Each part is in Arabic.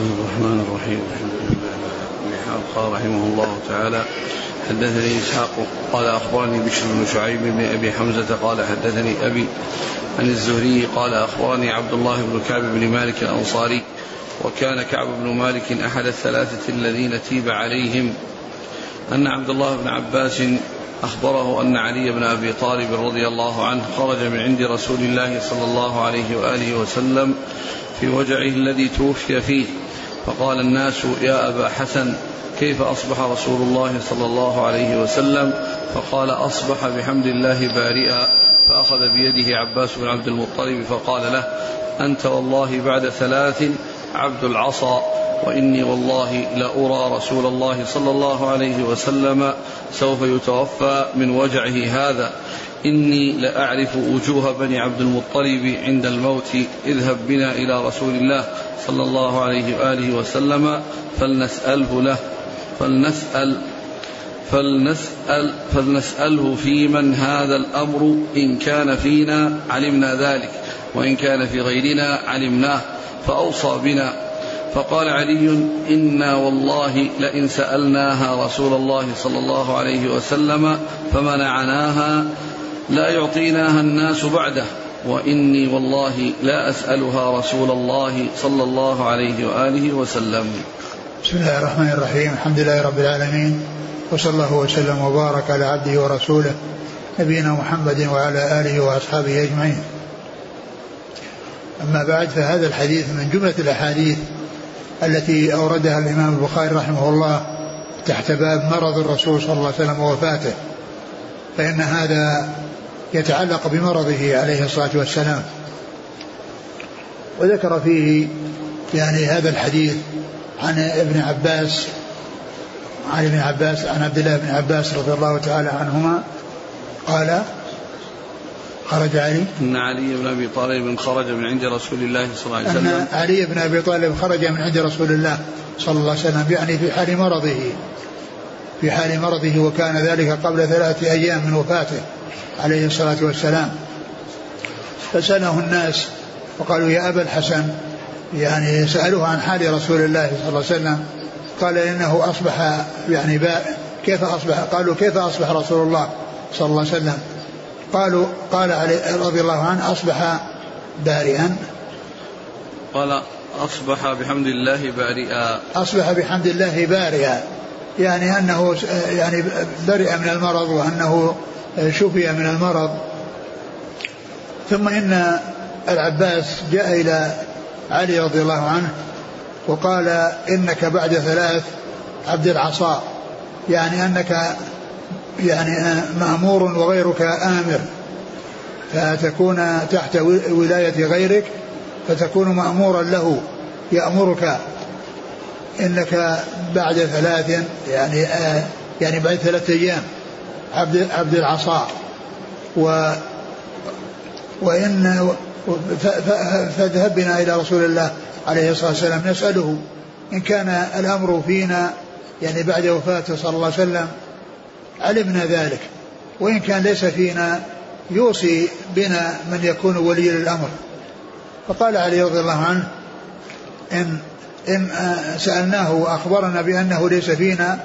الله الرحمن الرحيم. الحمد لله قال رحمه الله تعالى. حدثني إسحاق قال أخبرني بشر بن شعيب بن أبي حمزة قال حدثني أبي عن الزهري قال أخبرني عبد الله بن كعب بن مالك الأنصاري وكان كعب بن مالك أحد الثلاثة الذين تيب عليهم. أن عبد الله بن عباس أخبره أن علي بن أبي طالب رضي الله عنه خرج من عند رسول الله صلى الله عليه وآله وسلم في وجعه الذي توفي فيه. فقال الناس يا أبا حسن كيف أصبح رسول الله صلى الله عليه وسلم؟ فقال أصبح بحمد الله بارئا. فأخذ بيده عباس بن عبد المطلب فقال له أنت والله بعد ثلاث عبد العصا. وإني والله لأرى رسول الله صلى الله عليه وسلم سوف يتوفى من وجعه هذا. إني لأعرف وجوه بني عبد المطلب عند الموت. اذهب بنا إلى رسول الله صلى الله عليه وآله وسلم فلنسأله له فلنسأل فلنسأل فلنسأله في من هذا الأمر. إن كان فينا علمنا ذلك وإن كان في غيرنا علمناه. فأوصى بنا فقال علي إنا والله لئن سألناها رسول الله صلى الله عليه وسلم فمنعناها لا يعطيناها الناس بعده وإني والله لا أسألها رسول الله صلى الله عليه وآله وسلم بسم الله الرحمن الرحيم الحمد لله رب العالمين وصلى الله وسلم وبارك على عبده ورسوله نبينا محمد وعلى آله وأصحابه أجمعين. أما بعد فهذا الحديث من جملة الأحاديث التي أوردها الإمام البخاري رحمه الله تحت باب مرض الرسول صلى الله عليه وسلم ووفاته. فإن هذا يتعلق بمرضه عليه الصلاة والسلام. وذكر فيه يعني هذا الحديث عن ابن عباس عن ابن عباس عن عبد الله بن عباس رضي الله تعالى عنهما قال خرج علي. إن علي بن أبي طالب خرج من عند رسول الله صلى الله عليه وسلم. ان علي بن أبي طالب خرج من عند رسول الله صلى الله عليه وسلم يعني في حال مرضه. في حال مرضه وكان ذلك قبل ثلاثة أيام من وفاته عليه الصلاة والسلام. فسأله الناس وقالوا يا أبا الحسن يعني سألوه عن حال رسول الله صلى الله عليه وسلم. قال إنه أصبح يعني باء كيف أصبح؟ قالوا كيف أصبح رسول الله صلى الله عليه وسلم؟ قالوا قال علي رضي الله عنه أصبح بارئا. قال أصبح بحمد الله بارئا. أصبح بحمد الله بارئا. يعني أنه يعني برئ من المرض وأنه شفي من المرض. ثم إن العباس جاء إلى علي رضي الله عنه وقال إنك بعد ثلاث عبد العصا. يعني أنك يعني مأمور وغيرك آمر. فتكون تحت ولاية غيرك فتكون مأمورا له يأمرك. إنك بعد ثلاث يعني آه يعني بعد ثلاثة أيام عبد عبد العصا. و وإن فاذهب بنا إلى رسول الله عليه الصلاة والسلام نسأله إن كان الأمر فينا يعني بعد وفاته صلى الله عليه وسلم علمنا ذلك. وإن كان ليس فينا يوصي بنا من يكون ولي الأمر فقال علي رضي الله عنه إن إن سألناه وأخبرنا بأنه ليس فينا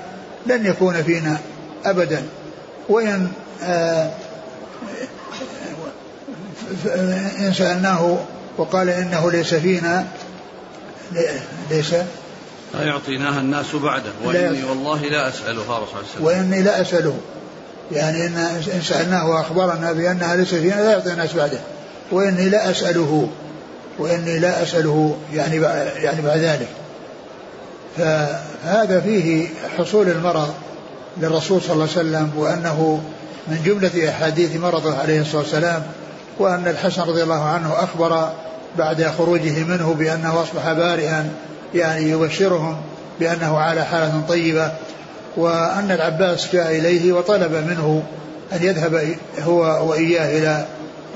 لن يكون فينا أبدا. وإن إن سألناه وقال إنه ليس فينا ليس لا يعطيناها الناس بعده. وإني والله لا أسألها رسول الله وإني لا أسأله. يعني إن إن سألناه وأخبرنا بأنها ليس فينا لا يعطي الناس بعده. وإني لا أسأله. وإني لا أسأله يعني يعني بعد ذلك. فهذا فيه حصول المرض للرسول صلى الله عليه وسلم وأنه من جملة أحاديث مرضه عليه الصلاة والسلام وأن الحسن رضي الله عنه أخبر بعد خروجه منه بأنه أصبح بارئا يعني يبشرهم بأنه على حالة طيبة وأن العباس جاء إليه وطلب منه أن يذهب هو وإياه إلى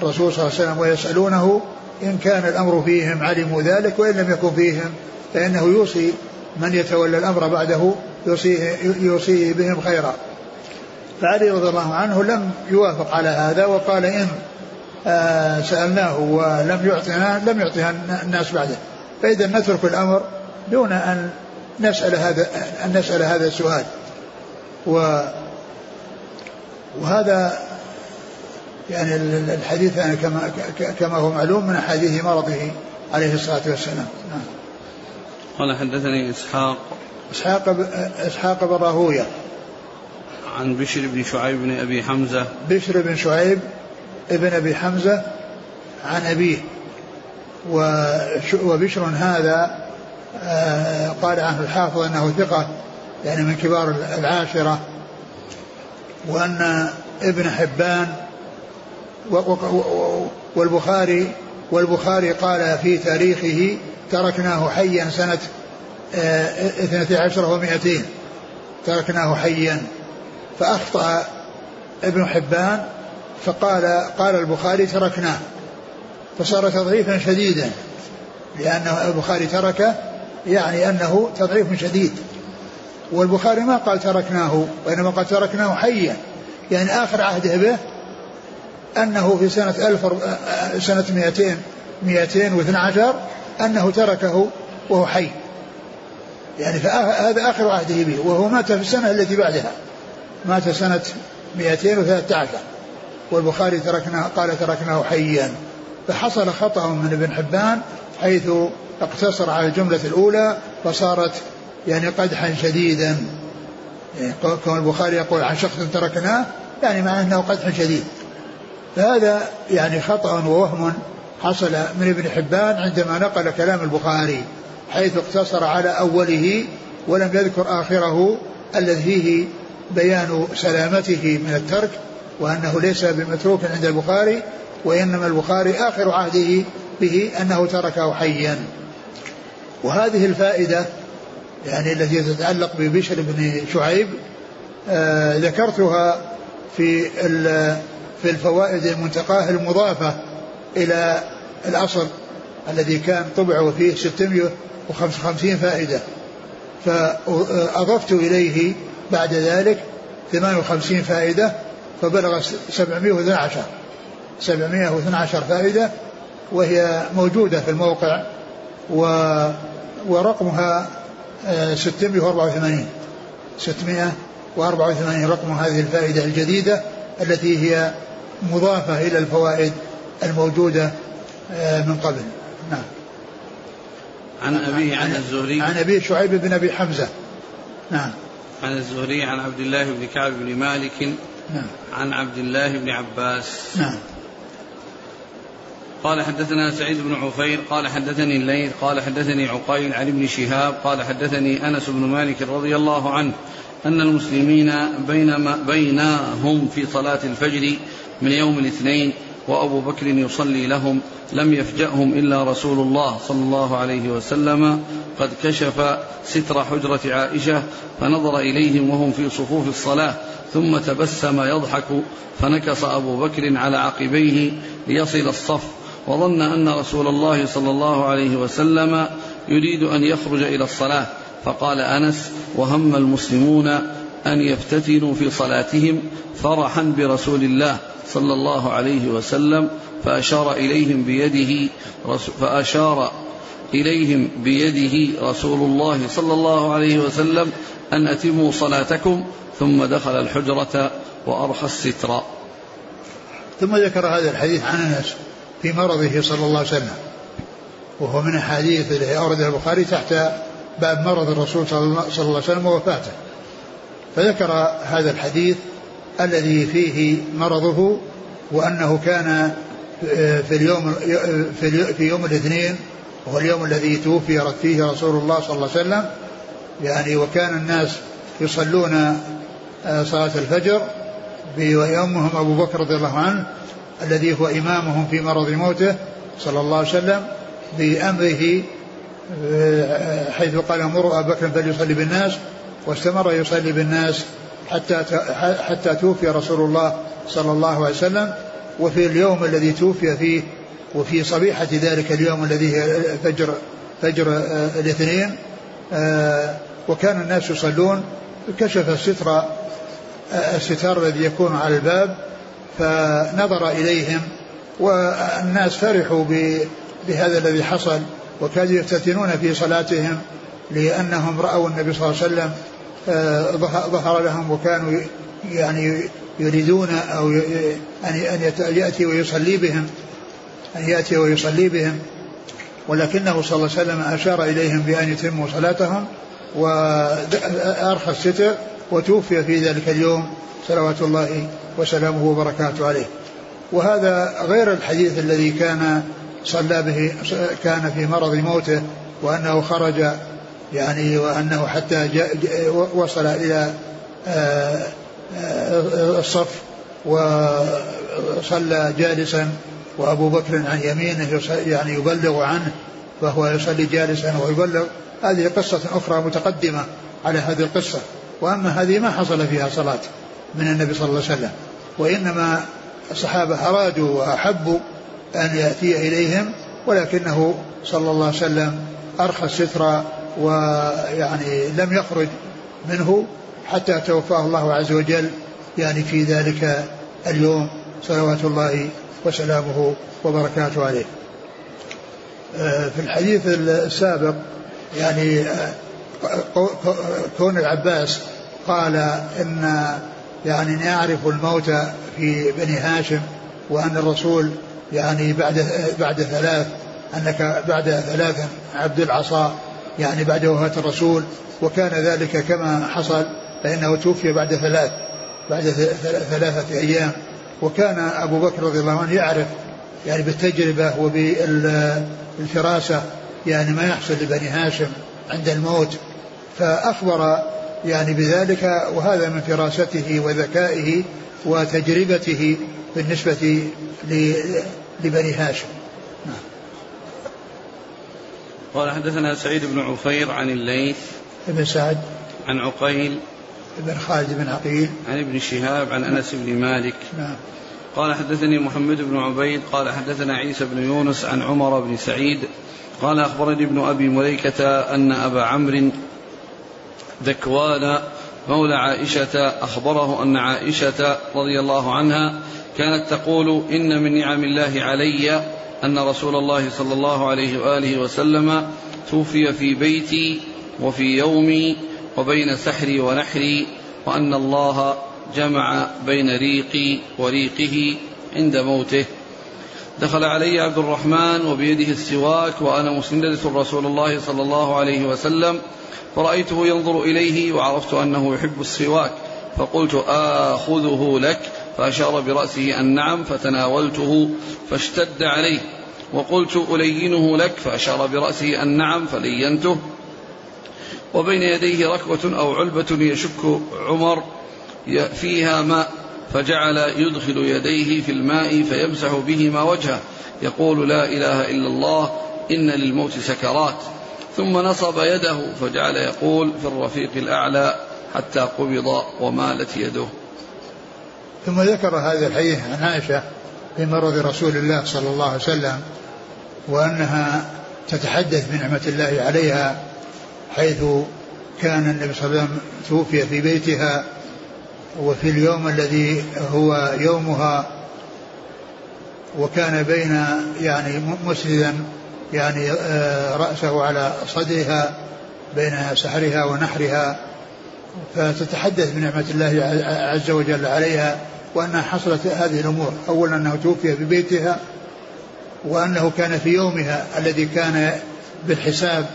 الرسول صلى الله عليه وسلم ويسألونه إن كان الأمر فيهم علموا ذلك وإن لم يكن فيهم فإنه يوصي من يتولى الأمر بعده يوصيه, يوصيه بهم خيرا. فعلي رضي الله عنه لم يوافق على هذا وقال إن آه سألناه ولم يعطنا لم يعطها الناس بعده. فإذا نترك الأمر دون أن نسأل هذا أن نسأل هذا السؤال. و وهذا يعني الحديث يعني كما كما هو معلوم من أحاديث مرضه عليه الصلاة والسلام. نعم. قال حدثني إسحاق. إسحاق إسحاق بن راهوية. عن بشر بن شعيب بن أبي حمزة. بشر بن شعيب ابن أبي حمزة عن أبيه. وبشر هذا قال عنه الحافظ أنه ثقة يعني من كبار العاشرة وأن ابن حبان والبخاري والبخاري قال في تاريخه تركناه حيا سنة آه، اثنتي عشرة ومائتين تركناه حيا. فأخطأ ابن حبان فقال قال البخاري تركناه. فصار تضعيفا شديدا لأن البخاري ترك يعني أنه تضعيف شديد. والبخاري ما قال تركناه وإنما قال تركناه حيا. يعني آخر عهده به أنه في سنة ألف سنة 200 212 أنه تركه وهو حي. يعني فهذا آخر عهده به وهو مات في السنة التي بعدها. مات سنة 213 والبخاري تركناه قال تركناه حيا. فحصل خطأ من ابن حبان حيث اقتصر على الجملة الأولى فصارت يعني قدحا شديدا. يعني كون البخاري يقول عن شخص تركناه يعني معناه إنه قدح شديد. فهذا يعني خطأ ووهم حصل من ابن حبان عندما نقل كلام البخاري حيث اقتصر على أوله ولم يذكر آخره الذي فيه بيان سلامته من الترك وأنه ليس بمتروك عند البخاري وإنما البخاري آخر عهده به أنه تركه حيا. وهذه الفائدة يعني التي تتعلق ببشر بن شعيب آه ذكرتها في في الفوائد المنتقاة المضافة إلى الأصل الذي كان طبع فيه 655 فائدة. فأضفت إليه بعد ذلك 58 فائدة فبلغ 712 712 فائدة وهي موجودة في الموقع و ورقمها 684 684 رقم هذه الفائدة الجديدة التي هي مضافة إلى الفوائد الموجودة آه، من قبل. نعم. عن أبيه عن الزهري. عن أبي شعيب بن أبي حمزة. نعم. عن الزهري عن عبد الله بن كعب بن مالك. نعم. عن عبد الله بن عباس. نعم. قال حدثنا سعيد بن عفير قال حدثني الليث قال حدثني عقيل عن ابن شهاب قال حدثني أنس بن مالك رضي الله عنه أن المسلمين بينما بينهم في صلاة الفجر من يوم الاثنين وأبو بكر يصلي لهم لم يفجأهم إلا رسول الله صلى الله عليه وسلم قد كشف ستر حجرة عائشة فنظر إليهم وهم في صفوف الصلاة ثم تبسم يضحك فنكص أبو بكر على عقبيه ليصل الصف وظن أن رسول الله صلى الله عليه وسلم يريد أن يخرج إلى الصلاة. فقال أنس وهم المسلمون أن يفتتنوا في صلاتهم فرحا برسول الله صلى الله عليه وسلم فأشار إليهم بيده فأشار إليهم بيده رسول الله صلى الله عليه وسلم أن أتموا صلاتكم ثم دخل الحجرة وأرخى الستر. ثم ذكر هذا الحديث عن أنس. في مرضه صلى الله عليه وسلم. وهو من الحديث الذي أورده البخاري تحت باب مرض الرسول صلى الله عليه وسلم ووفاته. فذكر هذا الحديث الذي فيه مرضه وأنه كان آه، في اليوم في يوم الاثنين وهو اليوم الذي توفي فيه رسول الله صلى الله عليه وسلم. يعني وكان الناس يصلون آه، صلاة الفجر ويومهم أبو بكر رضي الله عنه الذي هو إمامهم في مرض موته صلى الله عليه وسلم بأمره آه، حيث قال مروا أبا بكر فليصلي بالناس واستمر يصلي بالناس حتى حتى توفي رسول الله صلى الله عليه وسلم. وفي اليوم الذي توفي فيه وفي صبيحة ذلك اليوم الذي هي فجر فجر آه، الاثنين آه، وكان الناس يصلون كشف الستر الستار الذي يكون على الباب فنظر إليهم والناس فرحوا بهذا الذي حصل وكانوا يفتتنون في صلاتهم لأنهم رأوا النبي صلى الله عليه وسلم آه، ظهر لهم وكانوا يعني يريدون أو أن يأتي ويصلي بهم أن يأتي ويصلي بهم. ولكنه صلى الله عليه وسلم أشار إليهم بأن يتموا صلاتهم وأرخى الستر وتوفي في ذلك اليوم صلوات الله وسلامه وبركاته عليه. وهذا غير الحديث الذي كان صلى به كان في مرض موته وأنه خرج يعني وأنه حتى جاء وصل إلى آه، آه، الصف وصلى جالسا وأبو بكر عن يمينه يعني يبلغ عنه فهو يصلي جالسا ويبلغ. هذه قصة أخرى متقدمة على هذه القصة وأما هذه ما حصل فيها صلاة. من النبي صلى الله عليه وسلم. وإنما الصحابة أرادوا وأحبوا أن يأتي إليهم ولكنه صلى الله عليه وسلم أرخى الستر ويعني لم يخرج منه حتى توفاه الله عز وجل يعني في ذلك اليوم صلوات الله وسلامه وبركاته عليه. آه، في الحديث السابق يعني آه، كون العباس قال إن يعني نعرف الموت في بني هاشم وأن الرسول يعني بعد بعد ثلاث أنك بعد ثلاث عبد العصا يعني بعد وفاة الرسول وكان ذلك كما حصل فإنه توفي بعد ثلاث بعد ثلاثة أيام. وكان أبو بكر رضي الله عنه يعرف يعني بالتجربة وبالفراسة يعني ما يحصل لبني هاشم عند الموت. فأخبر يعني بذلك وهذا من فراسته وذكائه وتجربته بالنسبة لبني هاشم. نعم. قال حدثنا سعيد بن عفير عن الليث بن سعد. عن عقيل بن خالد بن عقيل. عن ابن شهاب عن أنس بن مالك. نعم. قال حدثني محمد بن عبيد قال حدثنا عيسى بن يونس عن عمر بن سعيد قال أخبرني ابن أبي مليكة أن أبا عمرو ذكوان مولى عائشة أخبره أن عائشة رضي الله عنها كانت تقول إن من نعم الله علي أن رسول الله صلى الله عليه وآله وسلم توفي في بيتي وفي يومي وبين سحري ونحري وأن الله جمع بين ريقي وريقه عند موته. دخل علي عبد الرحمن وبيده السواك وأنا مسندة رسول الله صلى الله عليه وسلم فرأيته ينظر إليه وعرفت أنه يحب السواك فقلت آخذه لك فأشار برأسه أن نعم فتناولته فاشتد عليه وقلت ألينه لك فأشار برأسه أن نعم فلينته. وبين يديه ركوة أو علبة يشك عمر فيها ماء فجعل يدخل يديه في الماء فيمسح بهما وجهه يقول لا إله إلا الله إن للموت سكرات. ثم نصب يده فجعل يقول في الرفيق الأعلى حتى قبض ومالت يده. ثم ذكر هذا الحديث عن عائشة في مرض رسول الله صلى الله عليه وسلم وأنها تتحدث بنعمة الله عليها حيث كان النبي صلى الله عليه وسلم توفي في بيتها وفي اليوم الذي هو يومها وكان بين يعني مسندا يعني آه، رأسه على صدرها بين سحرها ونحرها فتتحدث بنعمة الله عز وجل عليها وأنها حصلت هذه الأمور. أولا أنه توفي في بيتها وأنه كان في يومها الذي كان بالحساب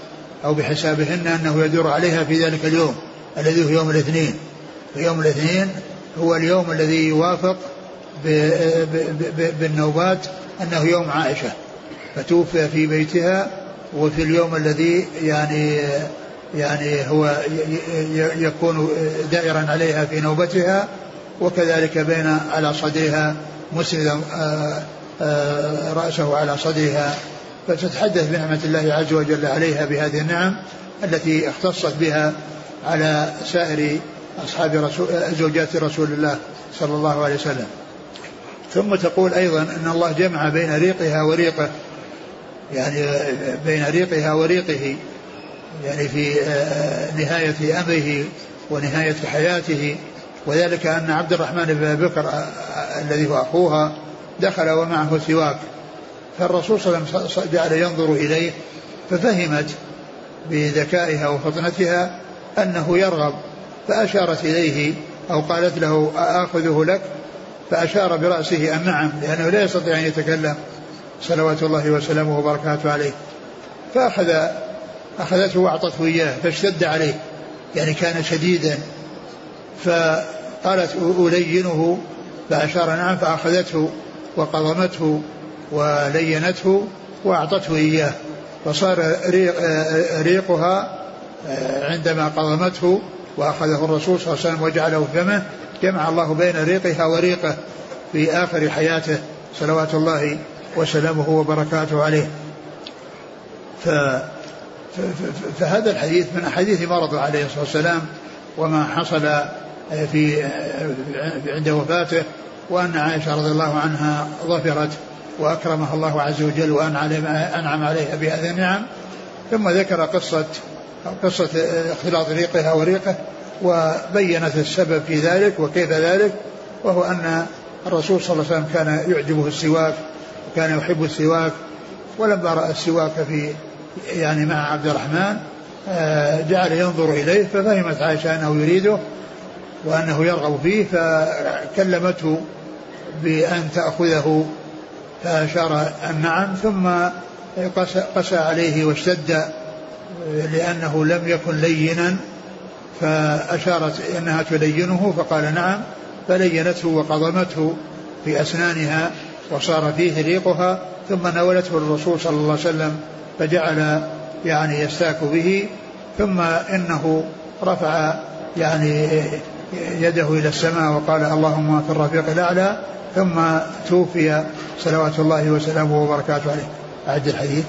أو بحسابهن أنه يدور عليها في ذلك اليوم الذي هو يوم الاثنين. يوم الاثنين هو اليوم الذي يوافق بالنوبات أنه يوم عائشة. فتوفي في بيتها وفي اليوم الذي يعني يعني هو يكون دائرا عليها في نوبتها وكذلك بين على صدرها مسندا آه، آه، رأسه على صدرها فتتحدث بنعمة الله عز وجل عليها بهذه النعم التي اختصت بها على سائر أصحاب رسول زوجات رسول الله صلى الله عليه وسلم. ثم تقول أيضا أن الله جمع بين ريقها وريقه. يعني بين ريقها وريقه يعني في آه، نهاية أمره ونهاية حياته. وذلك أن عبد الرحمن بن بكر آه، الذي هو أخوها دخل ومعه سواك. فالرسول صلى الله عليه وسلم جعل ينظر إليه ففهمت بذكائها وفطنتها أنه يرغب فأشارت إليه أو قالت له آخذه لك؟ فأشار برأسه أن نعم لأنه لا يستطيع أن يتكلم. صلوات الله وسلامه وبركاته عليه. فأخذ أخذته وأعطته إياه فاشتد عليه. يعني كان شديدا. فقالت ألينه؟ فأشار نعم فأخذته وقضمته ولينته وأعطته إياه. فصار ريق ريقها عندما قضمته وأخذه الرسول صلى الله عليه وسلم وجعله في فمه جمع الله بين ريقها وريقه في آخر حياته. صلوات الله وسلامه وبركاته عليه. ف فهذا الحديث من أحاديث مرضه عليه الصلاة والسلام وما حصل في عند وفاته وأن عائشة رضي الله عنها ظفرت وأكرمها الله عز وجل وأنعم عليها بهذه النعم. ثم ذكر قصة قصة اختلاط ريقها وريقه وبينت السبب في ذلك وكيف ذلك وهو أن الرسول صلى الله عليه وسلم كان يعجبه السواك وكان يحب السواك ولما رأى السواك في يعني مع عبد الرحمن آه، جعل ينظر إليه ففهمت عائشة أنه يريده وأنه يرغب فيه فكلمته بأن تأخذه فأشار النعم ثم قسى عليه واشتد لأنه لم يكن لينا فأشارت أنها تلينه فقال نعم فلينته وقضمته في أسنانها وصار فيه ريقها ثم ناولته الرسول صلى الله عليه وسلم فجعل يعني يستاك به ثم إنه رفع يعني يده إلى السماء وقال اللهم في الرفيق الأعلى. ثم توفي صلوات الله وسلامه وبركاته عليه. أعد الحديث.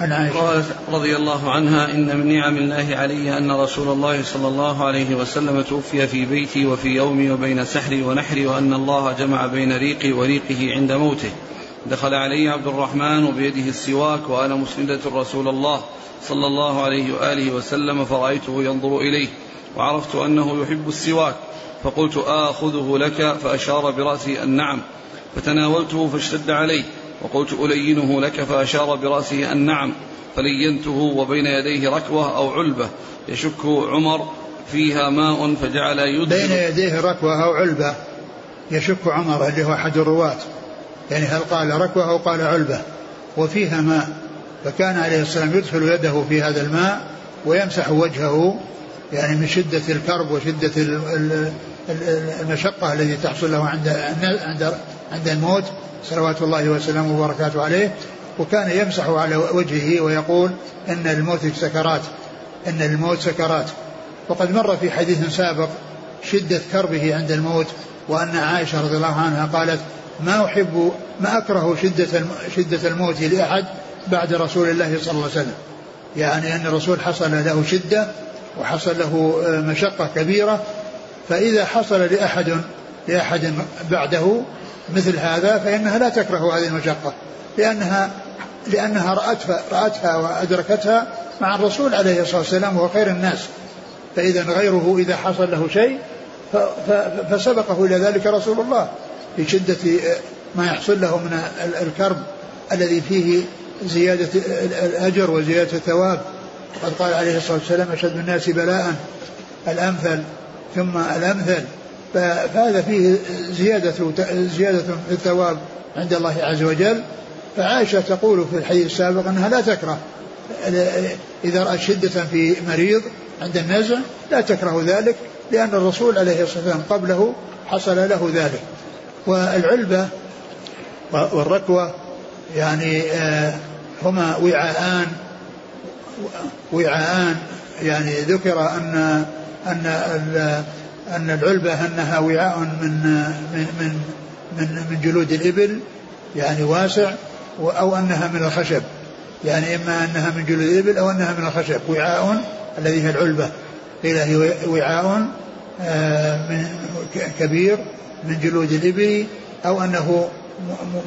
عن عائشة. قالت رضي الله عنها إن من نعم الله علي أن رسول الله صلى الله عليه وسلم توفي في بيتي وفي يومي وبين سحري ونحري وأن الله جمع بين ريقي وريقه عند موته. دخل علي عبد الرحمن وبيده السواك وأنا مسندة رسول الله صلى الله عليه وآله وسلم فرأيته ينظر إليه وعرفت أنه يحب السواك فقلت آخذه لك. فأشار برأسي النعم. فتناولته فاشتد عليه. وقلت ألينه لك فأشار برأسه النعم فلينته وبين يديه ركوة أو علبة يشك عمر فيها ماء فجعل يدخل بين يديه ركوة أو علبة يشك عمر اللي هو أحد الرواة. يعني هل قال ركوة أو قال علبة؟ وفيها ماء. فكان عليه السلام يدخل يده في هذا الماء ويمسح وجهه يعني من شدة الكرب وشدة المشقة التي تحصل له عند عند عند الموت صلوات الله وسلامه وبركاته عليه. وكان يمسح على وجهه ويقول إن الموت سكرات إن الموت سكرات. وقد مر في حديث سابق شدة كربه عند الموت وأن عائشة رضي الله عنها قالت ما أحب ما أكره شدة شدة الموت لأحد بعد رسول الله صلى الله عليه وسلم. يعني أن الرسول حصل له شدة وحصل له آه، مشقة كبيرة فإذا حصل لأحد لأحد بعده مثل هذا فإنها لا تكره هذه المشقة لأنها لأنها رأتها, رأتها وأدركتها مع الرسول عليه الصلاة والسلام وهو خير الناس. فإذا غيره إذا حصل له شيء فسبقه إلى ذلك رسول الله لشدة ما يحصل له من الكرب الذي فيه زيادة الأجر وزيادة الثواب. وقد قال عليه الصلاة والسلام أشد الناس بلاء. الأمثل ثم الأمثل فهذا فيه زيادة زيادة في الثواب عند الله عز وجل. فعائشة تقول في الحديث السابق أنها لا تكره إذا رأت شدة في مريض عند النزع لا تكره ذلك لأن الرسول عليه الصلاة والسلام قبله حصل له ذلك. والعلبة والركوة يعني آه، هما وعاءان وعاءان يعني ذكر أن أن أن العلبة أنها وعاء من من من من, جلود الإبل يعني واسع أو أنها من الخشب. يعني إما أنها من جلود الإبل أو أنها من الخشب. وعاء الذي هي العلبة. قيل هي وعاء آه، من كبير من جلود الإبل أو أنه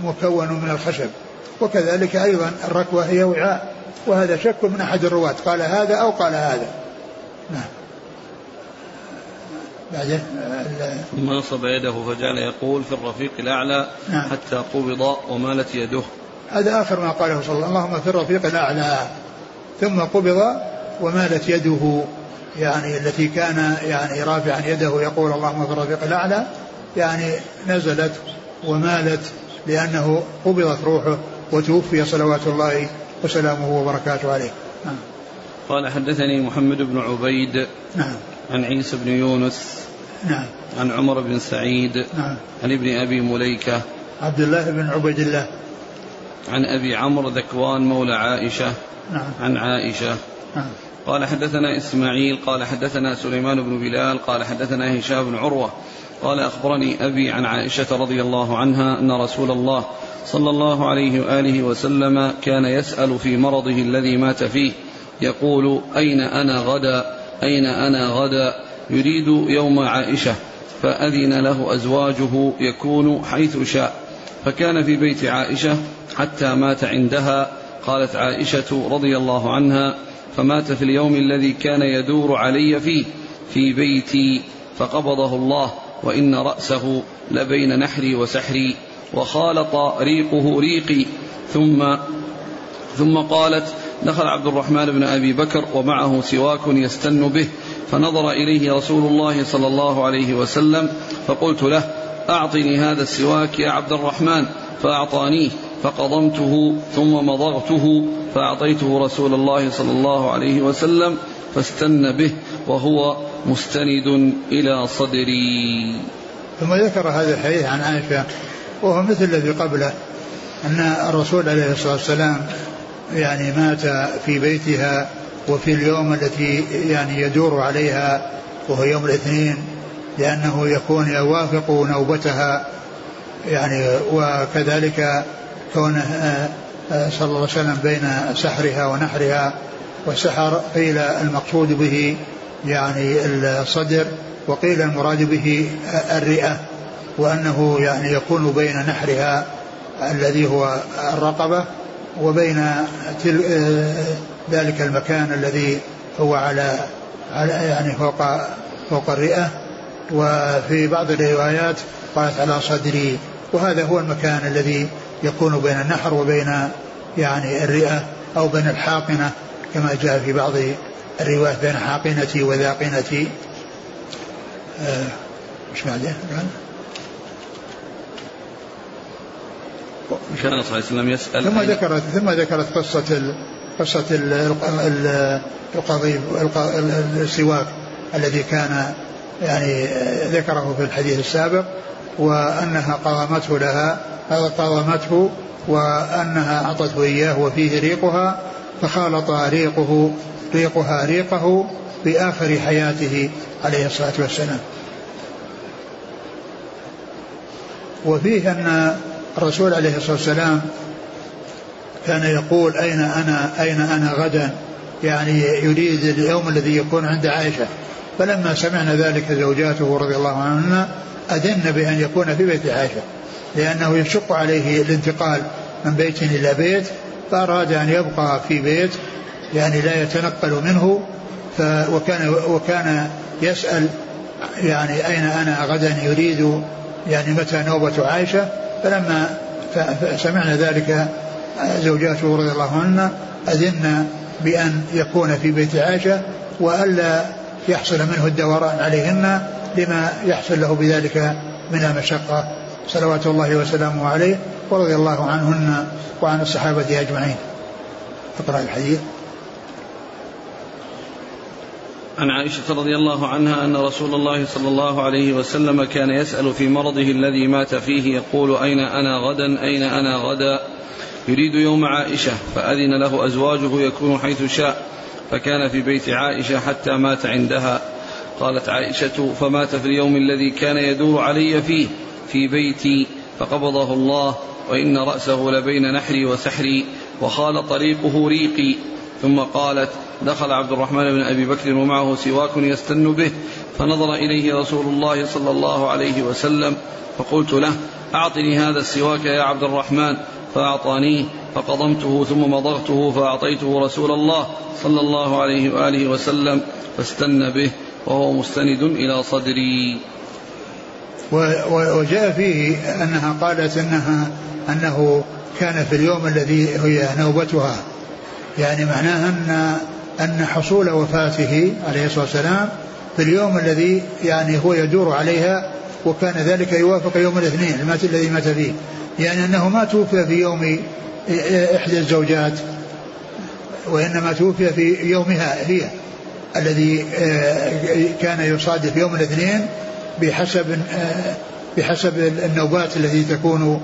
مكون من الخشب. وكذلك أيضا الركوة هي وعاء. وهذا شك من أحد الرواة. قال هذا أو قال هذا. نعم. بعده؟ ثم نصب يده فجعل يقول في الرفيق الأعلى نعم. حتى قبض ومالت يده. هذا آخر ما قاله صلى الله عليه وسلم. اللهم في الرفيق الأعلى. ثم قبض ومالت يده. يعني التي كان يعني رافعا يده يقول اللهم في الرفيق الأعلى. يعني نزلت ومالت لأنه قبضت روحه وتوفي صلوات الله وسلامه وبركاته عليه. نعم. قال حدثني محمد بن عبيد نعم. عن عيسى بن يونس نعم. عن عمر بن سعيد نعم. عن ابن أبي مليكة عبد الله بن عبيد الله. عن أبي عمرو ذكوان مولى عائشة نعم. عن عائشة. نعم. قال حدثنا إسماعيل قال حدثنا سليمان بن بلال قال حدثنا هشام بن عروة. قال أخبرني أبي عن عائشة رضي الله عنها أن رسول الله صلى الله عليه وآله وسلم كان يسأل في مرضه الذي مات فيه يقول أين أنا غدا؟ أين أنا غدا؟ يريد يوم عائشة فأذن له أزواجه يكون حيث شاء. فكان في بيت عائشة حتى مات عندها قالت عائشة رضي الله عنها فمات في اليوم الذي كان يدور علي فيه في بيتي فقبضه الله وإن رأسه لبين نحري وسحري وخالط ريقه ريقي. ثم ثم قالت دخل عبد الرحمن بن أبي بكر ومعه سواك يستن به فنظر إليه رسول الله صلى الله عليه وسلم فقلت له أعطني هذا السواك يا عبد الرحمن فأعطانيه فقضمته ثم مضغته فأعطيته رسول الله صلى الله عليه وسلم فاستن به وهو مستند إلى صدري. ثم ذكر هذا الحديث عن عائشة وهو مثل الذي قبله أن الرسول عليه الصلاة والسلام يعني مات في بيتها وفي اليوم التي يعني يدور عليها وهو يوم الاثنين لأنه يكون يوافق نوبتها يعني وكذلك كونه آه، آه، صلى الله عليه وسلم بين سحرها ونحرها والسحر قيل المقصود به يعني الصدر وقيل المراد به الرئة وأنه يعني يكون بين نحرها الذي هو الرقبة وبين تل ذلك المكان الذي هو على على يعني فوق فوق الرئة. وفي بعض الروايات قالت على صدري وهذا هو المكان الذي يكون بين النحر وبين يعني الرئة أو بين الحاقنة كما جاء في بعض الروايات بين حاقنتي وذاقنتي. آه مش بعدين كان صلى الله عليه وسلم يسأل ثم ذكرت ثم ذكرت قصة قصة القضيب السواك الذي كان يعني ذكره في الحديث السابق وأنها قضمته لها قضمته وأنها أعطته إياه وفيه ريقها فخالط ريقه ريقها ريقه في آخر حياته عليه الصلاة والسلام. وفيه أن الرسول عليه الصلاة والسلام كان يقول أين أنا أين أنا غدا؟ يعني يريد اليوم الذي يكون عند عائشة. فلما سمعنا ذلك زوجاته رضي الله عنهن أذن بأن يكون في بيت عائشة لأنه يشق عليه الانتقال من بيت إلى بيت فأراد أن يبقى في بيت يعني لا يتنقل منه وكان وكان يسأل يعني أين أنا غدا؟ يريد يعني متى نوبة عائشة. فلما سمعنا ذلك زوجاته رضي الله عنهن أذن بأن يكون في بيت عائشة وألا يحصل منه الدوران عليهن لما يحصل له بذلك من المشقة. صلوات الله وسلامه عليه ورضي الله عنهن وعن الصحابة أجمعين. اقرأ الحديث. عن عائشة رضي الله عنها أن رسول الله صلى الله عليه وسلم كان يسأل في مرضه الذي مات فيه يقول أين أنا غدا؟ أين أنا غدا؟ يريد يوم عائشة فأذن له أزواجه يكون حيث شاء فكان في بيت عائشة حتى مات عندها. قالت عائشة فمات في اليوم الذي كان يدور علي فيه في بيتي فقبضه الله وإن رأسه لبين نحري وسحري وخال طريقه ريقي. ثم قالت دخل عبد الرحمن بن أبي بكر ومعه سواك يستن به فنظر إليه رسول الله صلى الله عليه وسلم فقلت له أعطني هذا السواك يا عبد الرحمن. فأعطانيه فقضمته ثم مضغته فأعطيته رسول الله صلى الله عليه وآله وسلم فاستن به وهو مستند إلى صدري. وجاء فيه أنها قالت أنها أنه كان في اليوم الذي هي نوبتها. يعني معناها أن أن حصول وفاته عليه الصلاة والسلام في اليوم الذي يعني هو يدور عليها وكان ذلك يوافق يوم الاثنين المات الذي مات فيه. يعني أنه ما توفي في يوم إحدى الزوجات وإنما توفي في يومها هي الذي آه، كان يصادف يوم الاثنين بحسب آه، بحسب النوبات التي تكون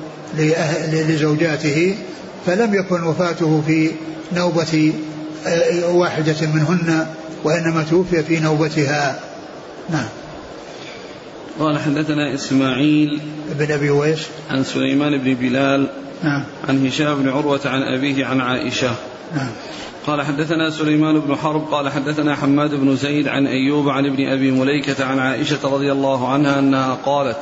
لزوجاته فلم يكن وفاته في نوبة آه، واحدة منهن وإنما توفي في نوبتها. نعم. قال حدثنا إسماعيل بن أبي ويس. عن سليمان بن بلال نعم. عن هشام بن عروة عن أبيه عن عائشة. نعم. قال حدثنا سليمان بن حرب قال حدثنا حماد بن زيد عن أيوب عن ابن أبي مليكة عن عائشة رضي الله عنها أنها قالت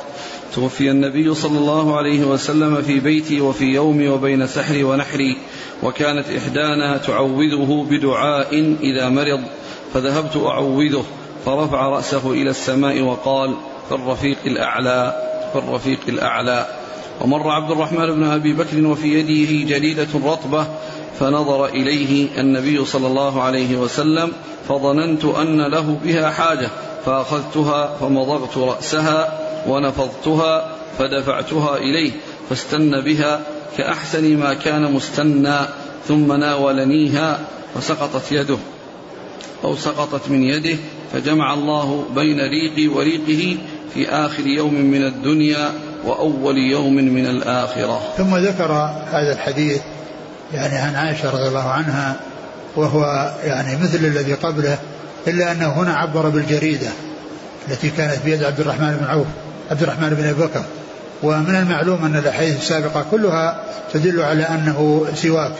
توفي النبي صلى الله عليه وسلم في بيتي وفي يومي وبين سحري ونحري وكانت إحدانا تعوذه بدعاء إذا مرض فذهبت أعوذه فرفع رأسه إلى السماء وقال في الرفيق الأعلى في الرفيق الأعلى. ومر عبد الرحمن بن أبي بكر وفي يده جريدة رطبة فنظر إليه النبي صلى الله عليه وسلم فظننت أن له بها حاجة فأخذتها فمضغت رأسها ونفضتها فدفعتها إليه فاستن بها كأحسن ما كان مستنى ثم ناولنيها فسقطت يده. أو سقطت من يده فجمع الله بين ريقي وريقه في آخر يوم من الدنيا وأول يوم من الآخرة. ثم ذكر هذا الحديث يعني عن عائشة رضي الله عنها وهو يعني مثل الذي قبله إلا أنه هنا عبر بالجريدة التي كانت بيد عبد الرحمن بن عوف عبد الرحمن بن أبي بكر. ومن المعلوم أن الأحاديث السابقة كلها تدل على أنه سواك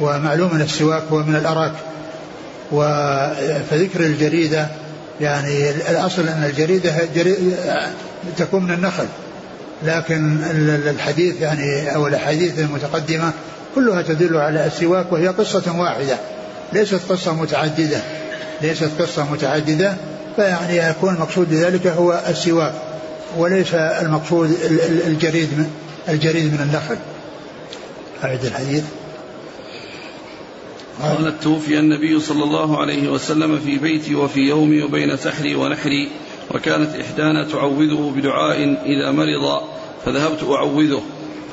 ومعلوم أن السواك هو من الأراك. فذكر الجريدة يعني الأصل أن الجريدة تكون من النخل. لكن الحديث يعني أو الأحاديث المتقدمة كلها تدل على السواك وهي قصة واحدة. ليست قصة متعددة. ليست قصة متعددة فيعني يكون المقصود بذلك هو السواك وليس المقصود الجريد من الجريد من النخل. أعد الحديث. قالت توفي النبي صلى الله عليه وسلم في بيتي وفي يومي وبين سحري ونحري وكانت إحدانا تعوذه بدعاء إذا مرض فذهبت أعوذه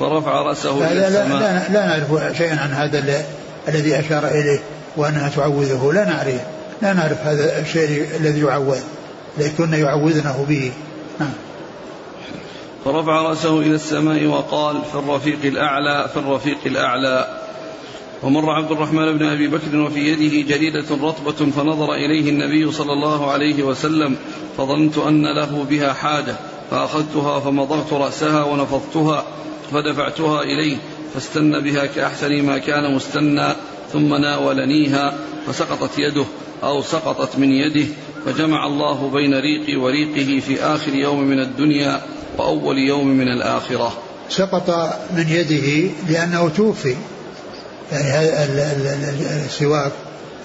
فرفع رأسه إلى السماء لا, لا, لا نعرف شيئا عن هذا الذي أشار إليه وأنها تعوذه لا نعرف لا نعرف هذا الشيء الذي يعوذ لكن يعوذنه به. نعم. فرفع رأسه إلى السماء وقال في الرفيق الأعلى في الرفيق الأعلى. ومر عبد الرحمن بن أبي بكر وفي يده جريدة رطبة فنظر إليه النبي صلى الله عليه وسلم فظننت أن له بها حاجة فأخذتها فمضغت رأسها ونفضتها فدفعتها إليه فاستن بها كأحسن ما كان مستنى ثم ناولنيها فسقطت يده أو سقطت من يده فجمع الله بين ريقي وريقه في آخر يوم من الدنيا وأول يوم من الآخرة. سقط من يده لأنه توفي. يعني السواك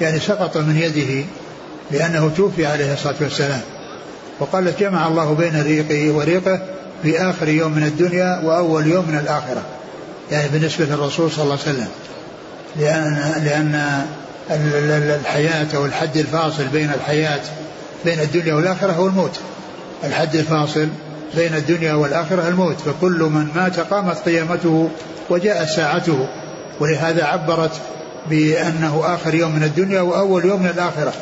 يعني سقط من يده لأنه توفي عليه الصلاة والسلام. وقالت جمع الله بين ريقه وريقه في آخر يوم من الدنيا وأول يوم من الآخرة. يعني بالنسبة للرسول صلى الله عليه وسلم. لأن لأن الحياة أو الحد الفاصل بين الحياة بين الدنيا والآخرة هو الموت. الحد الفاصل بين الدنيا والآخرة الموت. فكل من مات قامت قيامته وجاءت ساعته. ولهذا عبرت بأنه آخر يوم من الدنيا وأول يوم من الآخرة.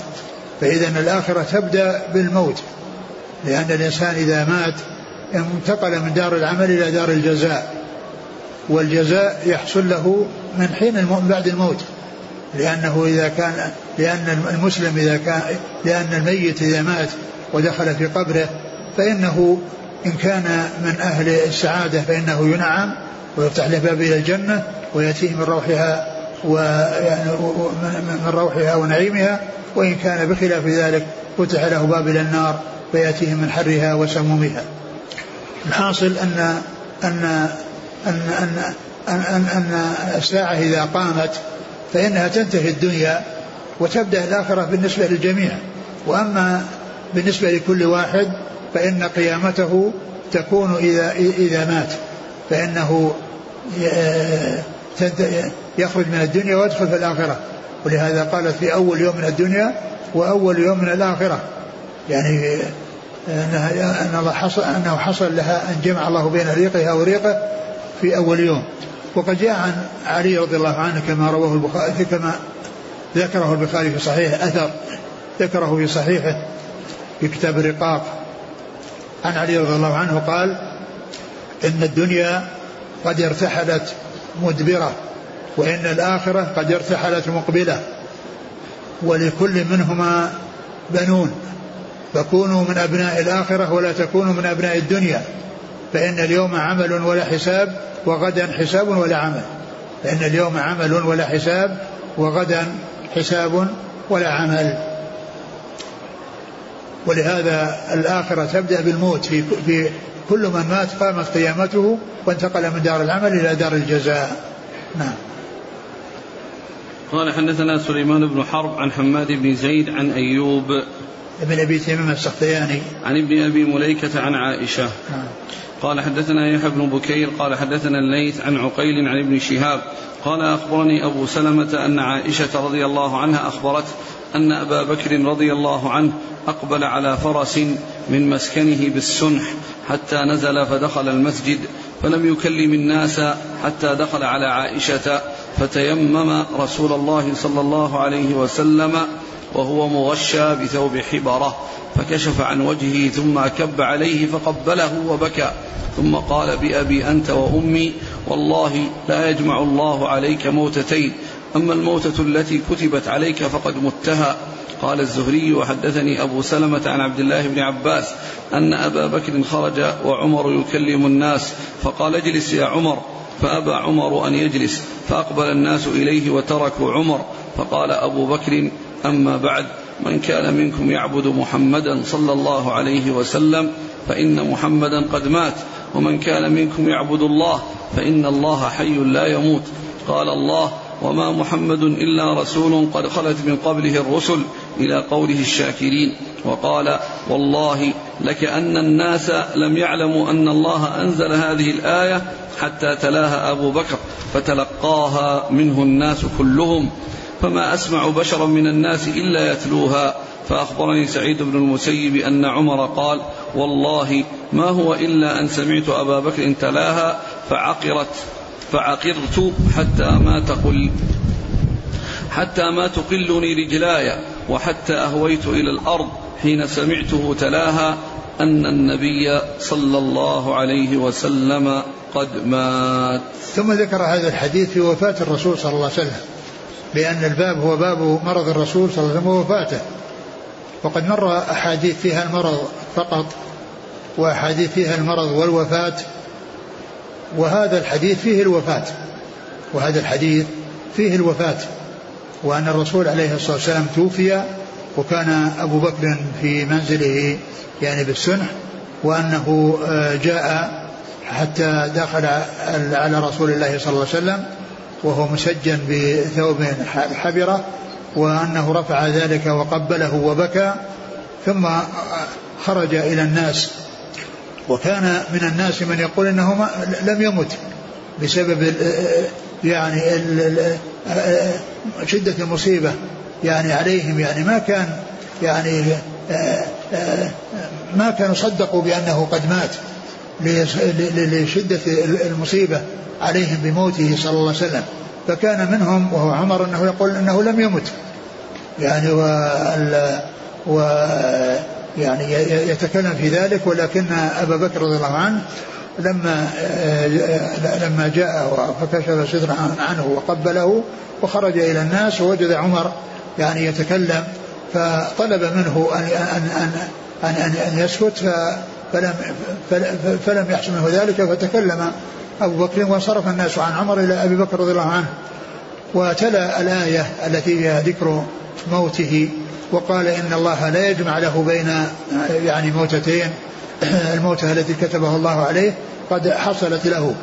فإذا الآخرة تبدأ بالموت لأن الإنسان إذا مات انتقل من دار العمل إلى دار الجزاء والجزاء يحصل له من حين بعد الموت. لأنه إذا كان لأن المسلم إذا كان لأن الميت إذا مات ودخل في قبره فإنه إن كان من أهل السعادة فإنه ينعم ويفتح له باب إلى الجنة. ويأتيه من روحها ويعني من روحها ونعيمها وإن كان بخلاف ذلك فتح له باب إلى النار فيأتيه من حرها وسمومها. الحاصل أن أن أن أن أن, أن, أن الساعة إذا قامت فإنها تنتهي الدنيا وتبدأ الآخرة بالنسبة للجميع. وأما بالنسبة لكل واحد فإن قيامته تكون إذا إذا مات. فإنه يخرج من الدنيا ويدخل في الآخرة. ولهذا قالت في أول يوم من الدنيا وأول يوم من الآخرة. يعني أن الله حصل أنه حصل لها أن جمع الله بين ريقها وريقه في أول يوم. وقد جاء عن علي رضي الله عنه كما رواه البخاري كما ذكره البخاري في صحيحه أثر ذكره في صحيحه في كتاب الرقاق. عن علي رضي الله عنه قال إن الدنيا قد ارتحلت مدبرة وإن الآخرة قد ارتحلت مقبلة. ولكل منهما بنون. فكونوا من أبناء الآخرة ولا تكونوا من أبناء الدنيا. فإن اليوم عمل ولا حساب وغدا حساب ولا عمل. فإن اليوم عمل ولا حساب وغدا حساب ولا عمل. ولهذا الآخرة تبدأ بالموت في, في كل من مات قامت قيامته وانتقل من دار العمل إلى دار الجزاء. نعم. قال حدثنا سليمان بن حرب عن حماد بن زيد عن أيوب ابن أبي تميم السختياني. عن ابن أبي مليكة عن عائشة. نعم. قال حدثنا يحيى بن بكير قال حدثنا الليث عن عقيل عن ابن شهاب. قال أخبرني أبو سلمة أن عائشة رضي الله عنها أخبرت أن أبا بكر رضي الله عنه أقبل على فرس من مسكنه بالسنح حتى نزل فدخل المسجد فلم يكلم الناس حتى دخل على عائشة فتيمم رسول الله صلى الله عليه وسلم وهو مغشى بثوب حبرة فكشف عن وجهه ثم أكب عليه فقبله وبكى ثم قال بأبي أنت وأمي والله لا يجمع الله عليك موتتين أما الموتة التي كتبت عليك فقد متها. قال الزهري وحدثني أبو سلمة عن عبد الله بن عباس أن أبا بكر خرج وعمر يكلم الناس فقال اجلس يا عمر فأبى عمر أن يجلس فأقبل الناس إليه وتركوا عمر فقال أبو بكر أما بعد من كان منكم يعبد محمدا صلى الله عليه وسلم فإن محمدا قد مات ومن كان منكم يعبد الله فإن الله حي لا يموت. قال الله وما محمد إلا رسول قد خلت من قبله الرسل إلى قوله الشاكرين. وقال والله لكأن الناس لم يعلموا أن الله أنزل هذه الآية حتى تلاها أبو بكر فتلقاها منه الناس كلهم. فما أسمع بشرا من الناس إلا يتلوها. فأخبرني سعيد بن المسيب أن عمر قال والله ما هو إلا أن سمعت أبا بكر تلاها فعقرت. فعقرت حتى ما تقل حتى ما تقلني رجلاي وحتى أهويت إلى الأرض حين سمعته تلاها أن النبي صلى الله عليه وسلم قد مات. ثم ذكر هذا الحديث في وفاة الرسول صلى الله عليه وسلم بأن الباب هو باب مرض الرسول صلى الله عليه وسلم ووفاته. وقد مر أحاديث فيها المرض فقط وأحاديث فيها المرض والوفاة. وهذا الحديث فيه الوفاة وهذا الحديث فيه الوفاة وأن الرسول عليه الصلاة والسلام توفي وكان أبو بكر في منزله يعني بالسنح وأنه آه، جاء حتى دخل على رسول الله صلى الله عليه وسلم وهو مسجن بثوب حبرة وأنه رفع ذلك وقبله وبكى ثم خرج إلى الناس وكان من الناس من يقول إنه لم يمت بسبب يعني شدة المصيبة. يعني عليهم يعني ما كان يعني ما كانوا صدقوا بأنه قد مات لشدة المصيبة عليهم بموته صلى الله عليه وسلم. فكان منهم وهو عمر إنه يقول إنه لم يمت. يعني و يعني يتكلم في ذلك ولكن أبا بكر رضي الله عنه لما لما جاء فكشف ستره عنه وقبله وخرج إلى الناس ووجد عمر يعني يتكلم فطلب منه أن أن أن أن, أن, أن يسكت فلم فلم يحصل منه ذلك فتكلم أبو بكر وانصرف الناس عن عمر إلى أبي بكر رضي الله عنه. وتلا الآية التي فيها ذكر موته. وقال إن الله لا يجمع له بين يعني موتتين الموتة التي كتبه الله عليه قد حصلت له.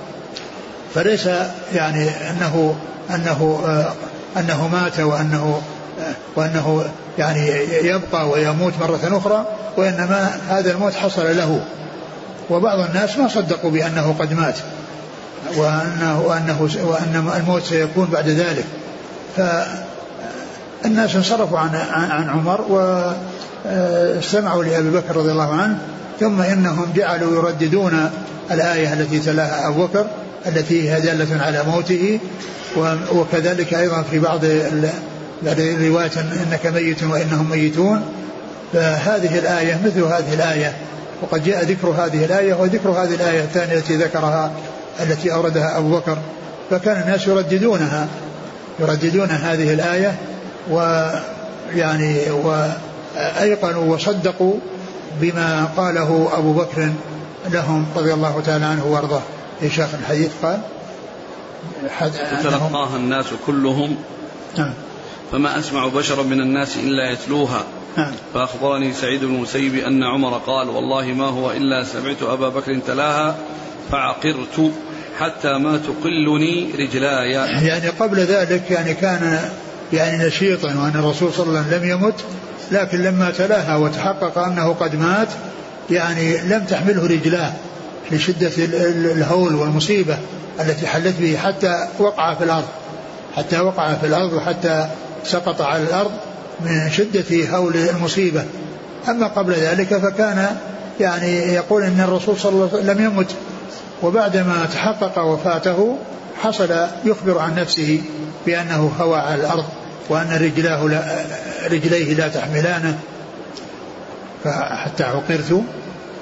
فليس يعني أنه أنه أنه مات وأنه وأنه يعني يبقى ويموت مرة أخرى وإنما هذا الموت حصل له. وبعض الناس ما صدقوا بأنه قد مات وأنه, وأنه وأن الموت سيكون بعد ذلك. فالناس انصرفوا عن عن عمر واستمعوا لأبي بكر رضي الله عنه ثم إنهم جعلوا يرددون الآية التي تلاها أبو بكر التي هي دالة على موته وكذلك أيضا في بعض الروايات إنك ميت وإنهم ميتون. فهذه الآية مثل هذه الآية وقد جاء ذكر هذه الآية وذكر هذه الآية الثانية التي ذكرها التي أوردها أبو بكر. فكان الناس يرددونها يرددون هذه الآية ويعني وأيقنوا وصدقوا بما قاله أبو بكر لهم رضي الله تعالى عنه وأرضاه. في شيخ الحديث قال فتلقاها الناس كلهم. نعم. فما أسمع بشرا من الناس إلا يتلوها. نعم. فأخبرني سعيد بن المسيب أن عمر قال والله ما هو إلا سمعت أبا بكر تلاها فعقرت حتى ما تقلني رجلاي. يعني قبل ذلك يعني كان يعني نشيطا وأن الرسول صلى الله عليه وسلم لم يمت لكن لما تلاها وتحقق أنه قد مات يعني لم تحمله رجلاه لشدة الهول والمصيبة التي حلت به حتى وقع في الأرض حتى وقع في الأرض وحتى سقط على الأرض من شدة هول المصيبة. أما قبل ذلك فكان يعني يقول أن الرسول صلى الله عليه وسلم لم يمت وبعدما تحقق وفاته حصل يخبر عن نفسه بأنه هوى على الأرض. وأن رجلاه لا رجليه لا تحملانه. فحتى عقرت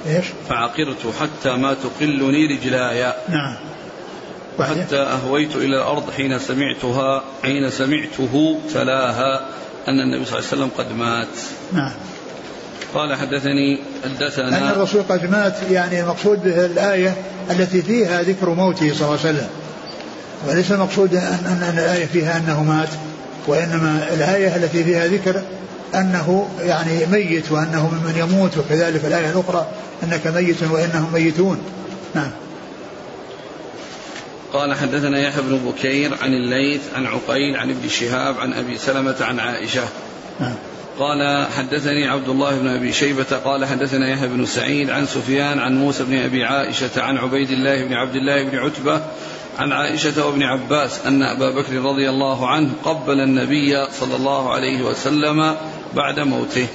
إيش؟ فعقرت حتى ما تقلني رجلاي. نعم. حتى أهويت إلى الأرض حين سمعتها حين سمعته تلاها أن النبي صلى الله عليه وسلم قد مات. نعم. قال حدثني حدثنا أن الرسول قد مات يعني المقصود به الآية التي فيها ذكر موته صلى الله عليه وسلم. وليس المقصود أن, أن, أن الآية فيها أنه مات. وإنما الآية التي فيها ذكر أنه يعني ميت وأنه ممن يموت وكذلك الآية الأخرى أنك ميت وإنهم ميتون. نعم. قال حدثنا يحيى بن بكير عن الليث عن عقيل عن ابن شهاب عن أبي سلمة عن عائشة. نعم. قال حدثني عبد الله بن أبي شيبة قال حدثنا يحيى بن سعيد عن سفيان عن موسى بن أبي عائشة عن عبيد الله بن عبد الله بن عتبة عن عائشة وابن عباس أن أبا بكر رضي الله عنه قبل النبي صلى الله عليه وسلم بعد موته.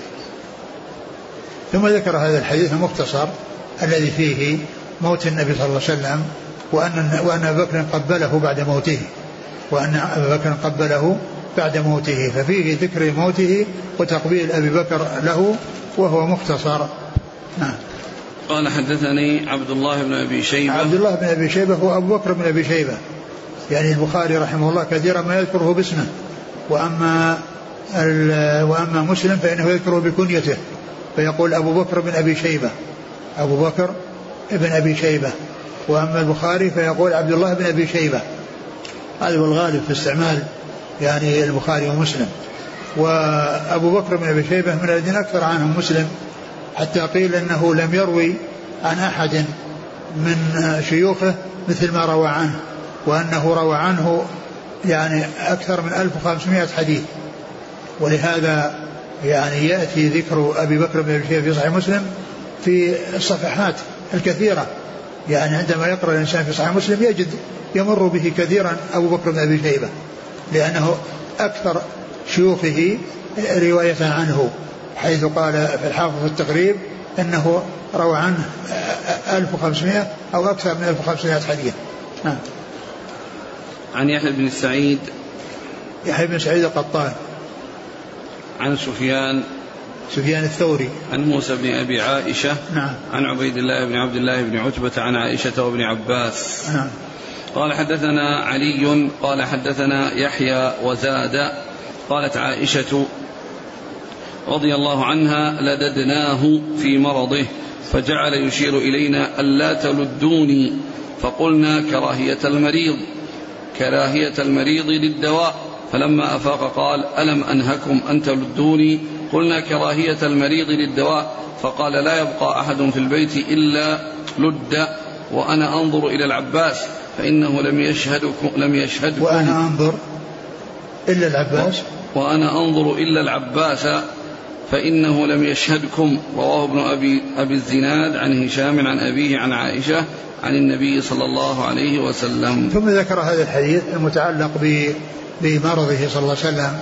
ثم ذكر هذا الحديث المختصر الذي فيه موت النبي صلى الله عليه وسلم وأن وأن أبا بكر قبله بعد موته وأن أبا بكر قبله بعد موته ففيه ذكر موته وتقبيل أبي بكر له وهو مختصر نعم قال حدثني عبد الله بن أبي شيبة. عبد الله بن أبي شيبة هو أبو بكر بن أبي شيبة. يعني البخاري رحمه الله كثيرا ما يذكره باسمه. وأما وأما مسلم فإنه يذكره بكنيته. فيقول أبو بكر بن أبي شيبة. أبو بكر بن أبي شيبة. وأما البخاري فيقول عبد الله بن أبي شيبة. هذا هو الغالب في استعمال يعني البخاري ومسلم. وأبو بكر بن أبي شيبة من الذين أكثر عنهم مسلم. حتى قيل أنه لم يروي عن أحد من شيوخه مثل ما روى عنه وأنه روى عنه يعني أكثر من 1500 حديث. ولهذا يعني يأتي ذكر أبي بكر بن أبي شيبة في صحيح مسلم في الصفحات الكثيرة. يعني عندما يقرأ الإنسان في صحيح مسلم يجد يمر به كثيرا أبو بكر بن أبي شيبة لأنه أكثر شيوخه رواية عنه. حيث قال في الحافظ التقريب أنه روى عنه 1500 أو أكثر من 1500 حديث. نعم. عن يحيى بن سعيد. يحيى بن سعيد القطان. عن سفيان. سفيان الثوري. عن موسى بن أبي عائشة. نعم. عن عبيد الله بن عبد الله بن عتبة عن عائشة وابن عباس. نعم. قال حدثنا علي قال حدثنا يحيى وزاد. قالت عائشة رضي الله عنها لددناه في مرضه فجعل يشير إلينا ألا تلدوني. فقلنا كراهية المريض كراهية المريض للدواء. فلما أفاق قال ألم أنهكم أن تلدوني؟ قلنا كراهية المريض للدواء. فقال لا يبقى أحد في البيت إلا لد وأنا أنظر إلى العباس فإنه لم يشهدكم لم يشهدكم وأنا أنظر إلا العباس؟ وأنا أنظر إلا العباس. فإنه لم يشهدكم رواه ابن أبي, أبي الزناد عن هشام عن أبيه عن عائشة عن النبي صلى الله عليه وسلم. ثم ذكر هذا الحديث المتعلق بمرضه صلى الله عليه وسلم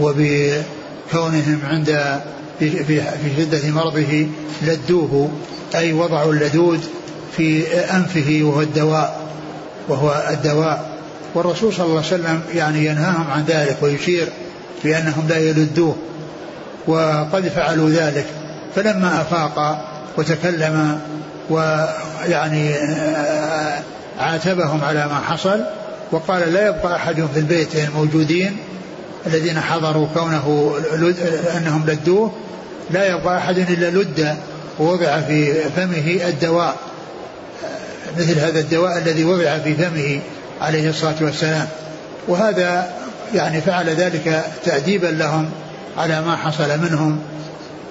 وبكونهم عند في, في, شدة مرضه لدوه أي وضعوا اللدود في أنفه وهو الدواء وهو الدواء. والرسول صلى الله عليه وسلم يعني ينهاهم عن ذلك ويشير بأنهم لا يلدوه. وقد فعلوا ذلك. فلما أفاق وتكلم ويعني عاتبهم على ما حصل وقال لا يبقى أحد في البيت الموجودين الذين حضروا كونه أنهم لدوه لا يبقى أحد إلا لد ووضع في فمه الدواء. مثل هذا الدواء الذي وضع في فمه عليه الصلاة والسلام. وهذا يعني فعل ذلك تأديبا لهم. على ما حصل منهم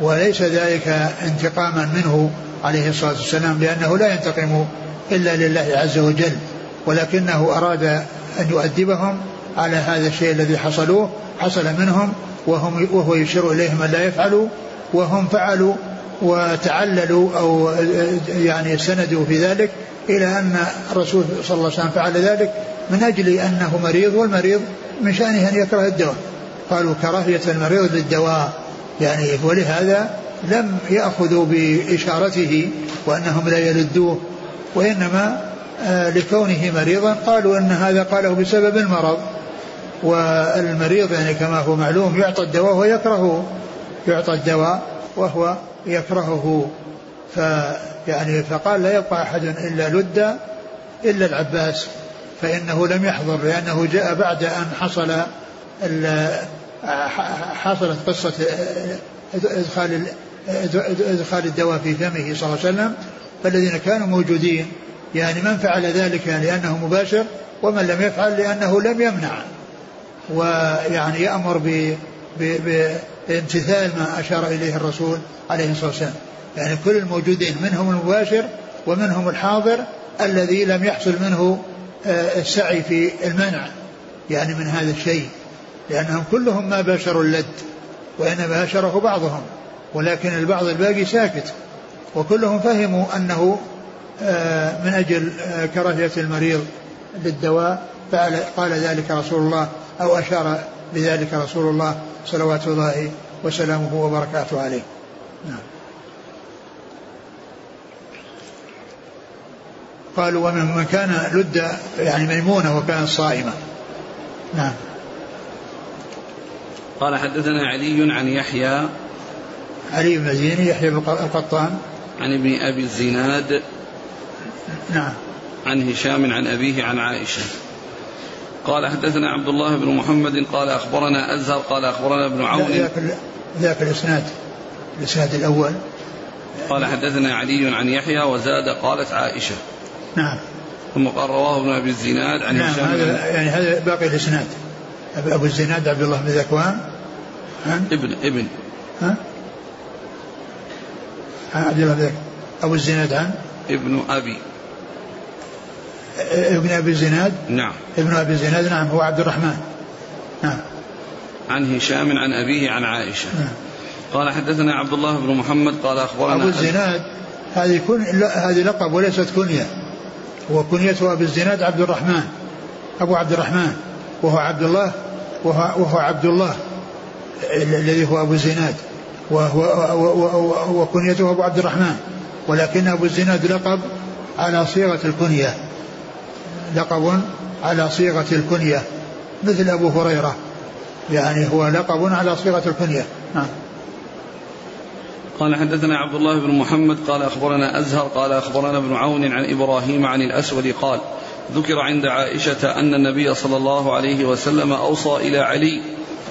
وليس ذلك انتقاما منه عليه الصلاة والسلام لأنه لا ينتقم إلا لله عز وجل ولكنه أراد أن يؤدبهم على هذا الشيء الذي حصلوه حصل منهم وهم وهو يشير إليهم أن لا يفعلوا وهم فعلوا وتعللوا أو يعني سندوا في ذلك إلى أن الرسول صلى الله عليه وسلم فعل ذلك من أجل أنه مريض والمريض من شأنه أن يكره الدواء. قالوا كراهية المريض للدواء. يعني ولهذا لم يأخذوا بإشارته وأنهم لا يلدوه وإنما آه، لكونه مريضا قالوا أن هذا قاله بسبب المرض. والمريض يعني كما هو معلوم يعطى الدواء ويكرهه يعطى الدواء وهو يكرهه. فيعني فقال لا يبقى أحد إلا لد إلا العباس فإنه لم يحضر لأنه جاء بعد أن حصل حصلت قصة إدخال إدخال الدواء في فمه صلى الله عليه وسلم فالذين كانوا موجودين يعني من فعل ذلك لأنه مباشر ومن لم يفعل لأنه لم يمنع. ويعني يأمر بامتثال ما أشار إليه الرسول عليه الصلاة والسلام. يعني كل الموجودين منهم المباشر ومنهم الحاضر الذي لم يحصل منه آه، السعي في المنع يعني من هذا الشيء. لأنهم كلهم ما باشروا اللد وإنما باشره بعضهم ولكن البعض الباقي ساكت. وكلهم فهموا أنه آه، من أجل آه، كراهية المريض للدواء قال ذلك رسول الله أو أشار بذلك رسول الله صلوات الله وسلامه وبركاته عليه. نعم. قالوا ومن من كان لد يعني ميمونة وكانت صائمة. نعم. قال حدثنا علي عن يحيى علي بن زيني يحيى القطان. عن ابن أبي الزناد. نعم. عن هشام عن أبيه عن عائشة. قال حدثنا عبد الله بن محمد قال أخبرنا أزهر قال أخبرنا ابن عون. ذاك الإسناد الإسناد الأول. قال حدثنا علي عن يحيى وزاد قالت عائشة. نعم. ثم قال رواه ابن أبي الزناد عن نعم هشام. هذا يعني هذا باقي الإسناد. أبو الزناد عبد الله بن ذكوان؟ ابن ابن. ها؟ عبد الله بن أبو الزناد عن ابن أبي. ابن أبي الزناد؟ نعم. ابن أبي الزناد نعم هو عبد الرحمن. نعم. عن هشام عن أبيه عن عائشة. نعم. قال حدثنا عبد الله بن محمد قال أخبرنا أبو الزناد هذه كن هذه لقب وليست كنية. وكنيته ابي الزناد عبد الرحمن. أبو عبد الرحمن وهو عبد الله وهو, وهو عبد الله الذي هو أبو الزناد وهو وكنيته أبو عبد الرحمن ولكن أبو الزناد لقب على صيغة الكنية لقب على صيغة الكنية مثل أبو هريرة يعني هو لقب على صيغة الكنية. نعم. قال حدثنا عبد الله بن محمد قال أخبرنا أزهر قال أخبرنا ابن عون عن إبراهيم عن الأسود قال ذكر عند عائشة أن النبي صلى الله عليه وسلم أوصى إلى علي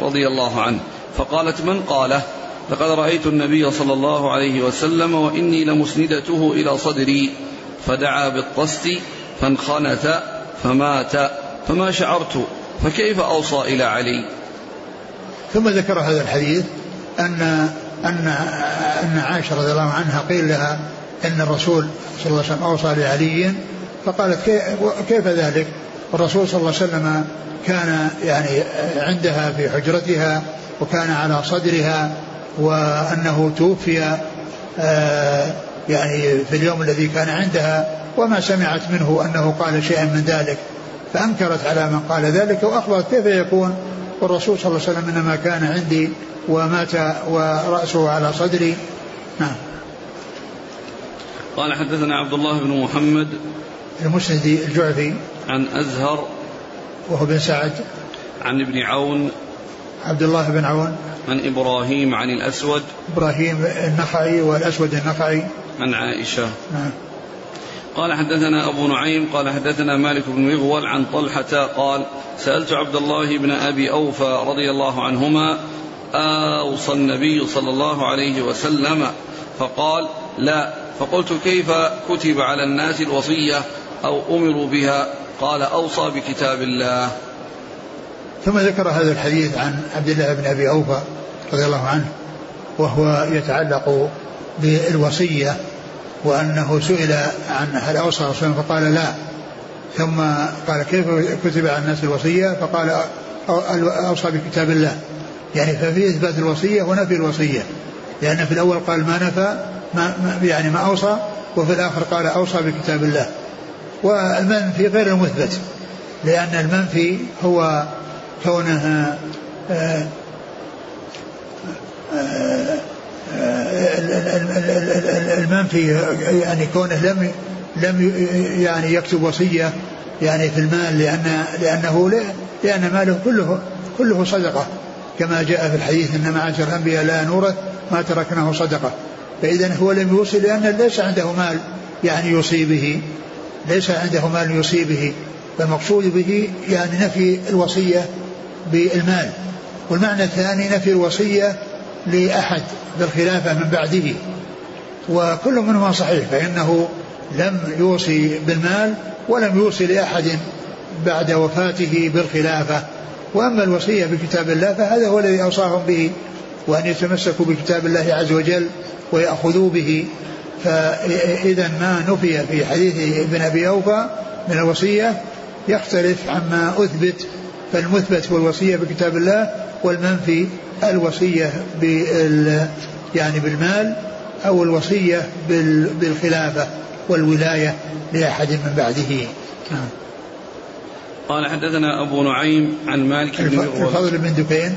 رضي الله عنه فقالت من قاله؟ لقد رأيت النبي صلى الله عليه وسلم وإني لمسندته إلى صدري فدعا بالطست فانخنث فمات فما شعرت فكيف أوصى إلى علي؟ ثم ذكر هذا الحديث أن أن أن عائشة رضي الله عنها قيل لها أن الرسول صلى الله عليه وسلم أوصى لعلي فقالت كيف ذلك؟ الرسول صلى الله عليه وسلم كان يعني عندها في حجرتها وكان على صدرها وأنه توفي آه، يعني في اليوم الذي كان عندها وما سمعت منه أنه قال شيئا من ذلك. فأنكرت على من قال ذلك وأخبرت كيف يكون. والرسول صلى الله عليه وسلم إنما كان عندي ومات ورأسه على صدري. نعم. قال حدثنا عبد الله بن محمد المسندي الجعفي عن أزهر وهو بن سعد. عن ابن عون عبد الله بن عون. عن إبراهيم عن الأسود. إبراهيم النخعي والأسود النخعي. عن عائشة. نعم. قال حدثنا أبو نعيم قال حدثنا مالك بن مغول عن طلحة قال سألت عبد الله بن أبي أوفى رضي الله عنهما أوصى النبي صلى الله عليه وسلم؟ فقال لا. فقلت كيف كتب على الناس الوصية أو أمروا بها قال أوصى بكتاب الله. ثم ذكر هذا الحديث عن عبد الله بن أبي أوفى رضي الله عنه وهو يتعلق بالوصية وأنه سئل عن هل أوصى رسول الله فقال لا. ثم قال كيف كتب على الناس الوصية؟ فقال أوصى بكتاب الله. يعني ففي إثبات الوصية ونفي الوصية. لأن في الأول قال ما نفى ما يعني ما أوصى وفي الآخر قال أوصى بكتاب الله. والمنفي غير المثبت لأن المنفي هو كونه المنفي يعني كونه لم لم يعني يكتب وصية يعني في المال لأن لأنه لأن ماله كله كله صدقة. كما جاء في الحديث ان معاشر الأنبياء لا نورث ما تركناه صدقة. فاذا هو لم يوصي لأن ليس عنده مال يعني يوصي به. ليس عنده مال يوصي به فالمقصود به يعني نفي الوصية بالمال. والمعنى الثاني نفي الوصية لأحد بالخلافة من بعده. وكل منهما صحيح فإنه لم يوصي بالمال ولم يوصي لأحد بعد وفاته بالخلافة. وأما الوصية بكتاب الله فهذا هو الذي أوصاهم به وأن يتمسكوا بكتاب الله عز وجل ويأخذوا به. فإذا ما نفي في حديث ابن أبي أوفى من الوصية يختلف عما أثبت فالمثبت هو الوصية بكتاب الله والمنفي الوصية بال يعني بالمال أو الوصية بالخلافة والولاية لأحد من بعده. نعم. قال حدثنا أبو نعيم عن مالك بن مغول الفضل بن دكين.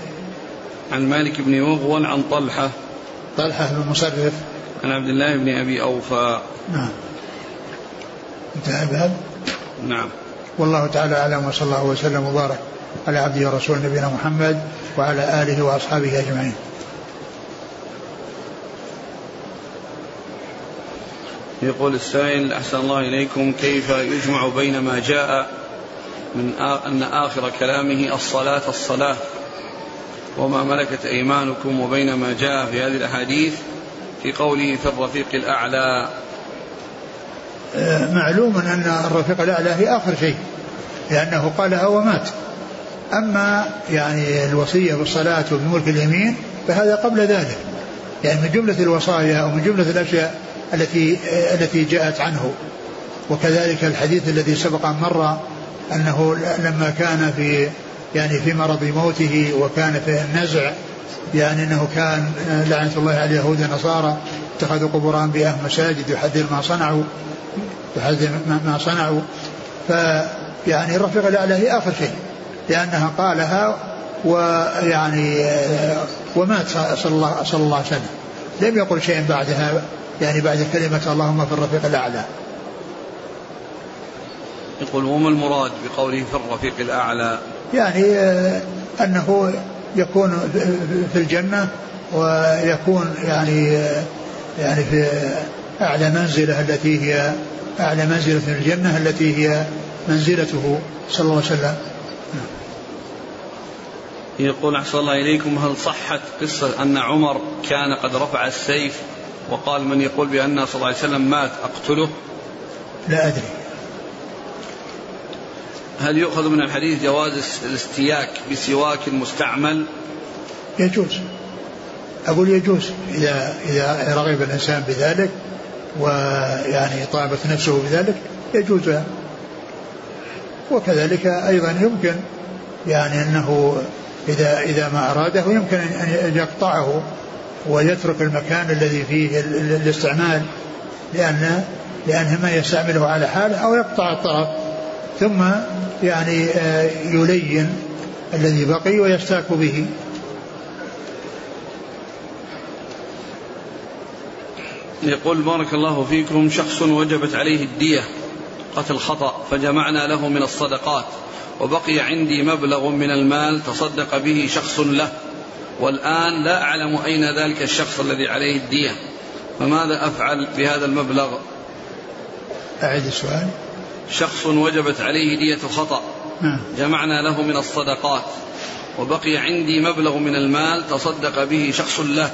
عن مالك بن مغول عن طلحة. طلحة بن مصرف. عن عبد الله بن أبي أوفى. نعم. انتهى الباب؟ نعم. والله تعالى أعلم وصلى الله وسلم وبارك على عبده ورسوله نبينا محمد وعلى آله وأصحابه أجمعين. يقول السائل أحسن الله إليكم كيف يجمع بين ما جاء من أن آخر كلامه الصلاة الصلاة وما ملكت أيمانكم وبين ما جاء في هذه الأحاديث؟ في قوله في الرفيق الأعلى. آه، معلوم أن الرفيق الأعلى هي آخر شيء لأنه قالها ومات أما يعني الوصية بالصلاة وبملك اليمين فهذا قبل ذلك يعني من جملة الوصايا أو من جملة الأشياء التي التي جاءت عنه. وكذلك الحديث الذي سبق أن مر أنه لما كان في يعني في مرض موته وكان في النزع يعني أنه كان لعنة الله على اليهود والنصارى اتخذوا قبور أنبياء مساجد يحذر ما صنعوا يحذر ما صنعوا. فيعني الرفيق الأعلى هي آخر شيء لأنها قالها ويعني ومات صلى الله, صلى الله عليه وسلم. لم يقل شيئا بعدها يعني بعد كلمة اللهم في الرفيق الأعلى. يقول وما المراد بقوله في الرفيق الأعلى؟ يعني أنه يكون في الجنة ويكون يعني يعني في أعلى منزلة التي هي أعلى منزلة في الجنة التي هي منزلته صلى الله عليه وسلم. يقول أحسن الله إليكم هل صحت قصة أن عمر كان قد رفع السيف وقال من يقول بأن صلى الله عليه وسلم مات أقتله؟ لا أدري. هل يؤخذ من الحديث جواز الاستياك بسواك مستعمل يجوز. أقول يجوز إذا إذا رغب الإنسان بذلك ويعني طابت نفسه بذلك يجوز. وكذلك أيضا يمكن يعني أنه إذا إذا ما أراده يمكن أن يقطعه ويترك المكان الذي فيه الاستعمال لأن لأن ما يستعمله على حاله أو يقطع الطرف ثم يعني آه، يلين الذي بقي ويستاك به. يقول بارك الله فيكم شخص وجبت عليه الدية قتل خطأ فجمعنا له من الصدقات وبقي عندي مبلغ من المال تصدق به شخص له. والآن لا أعلم أين ذلك الشخص الذي عليه الدية. فماذا أفعل بهذا المبلغ؟ أعيد السؤال. شخص وجبت عليه دية خطأ نعم. جمعنا له من الصدقات. وبقي عندي مبلغ من المال تصدق به شخص له.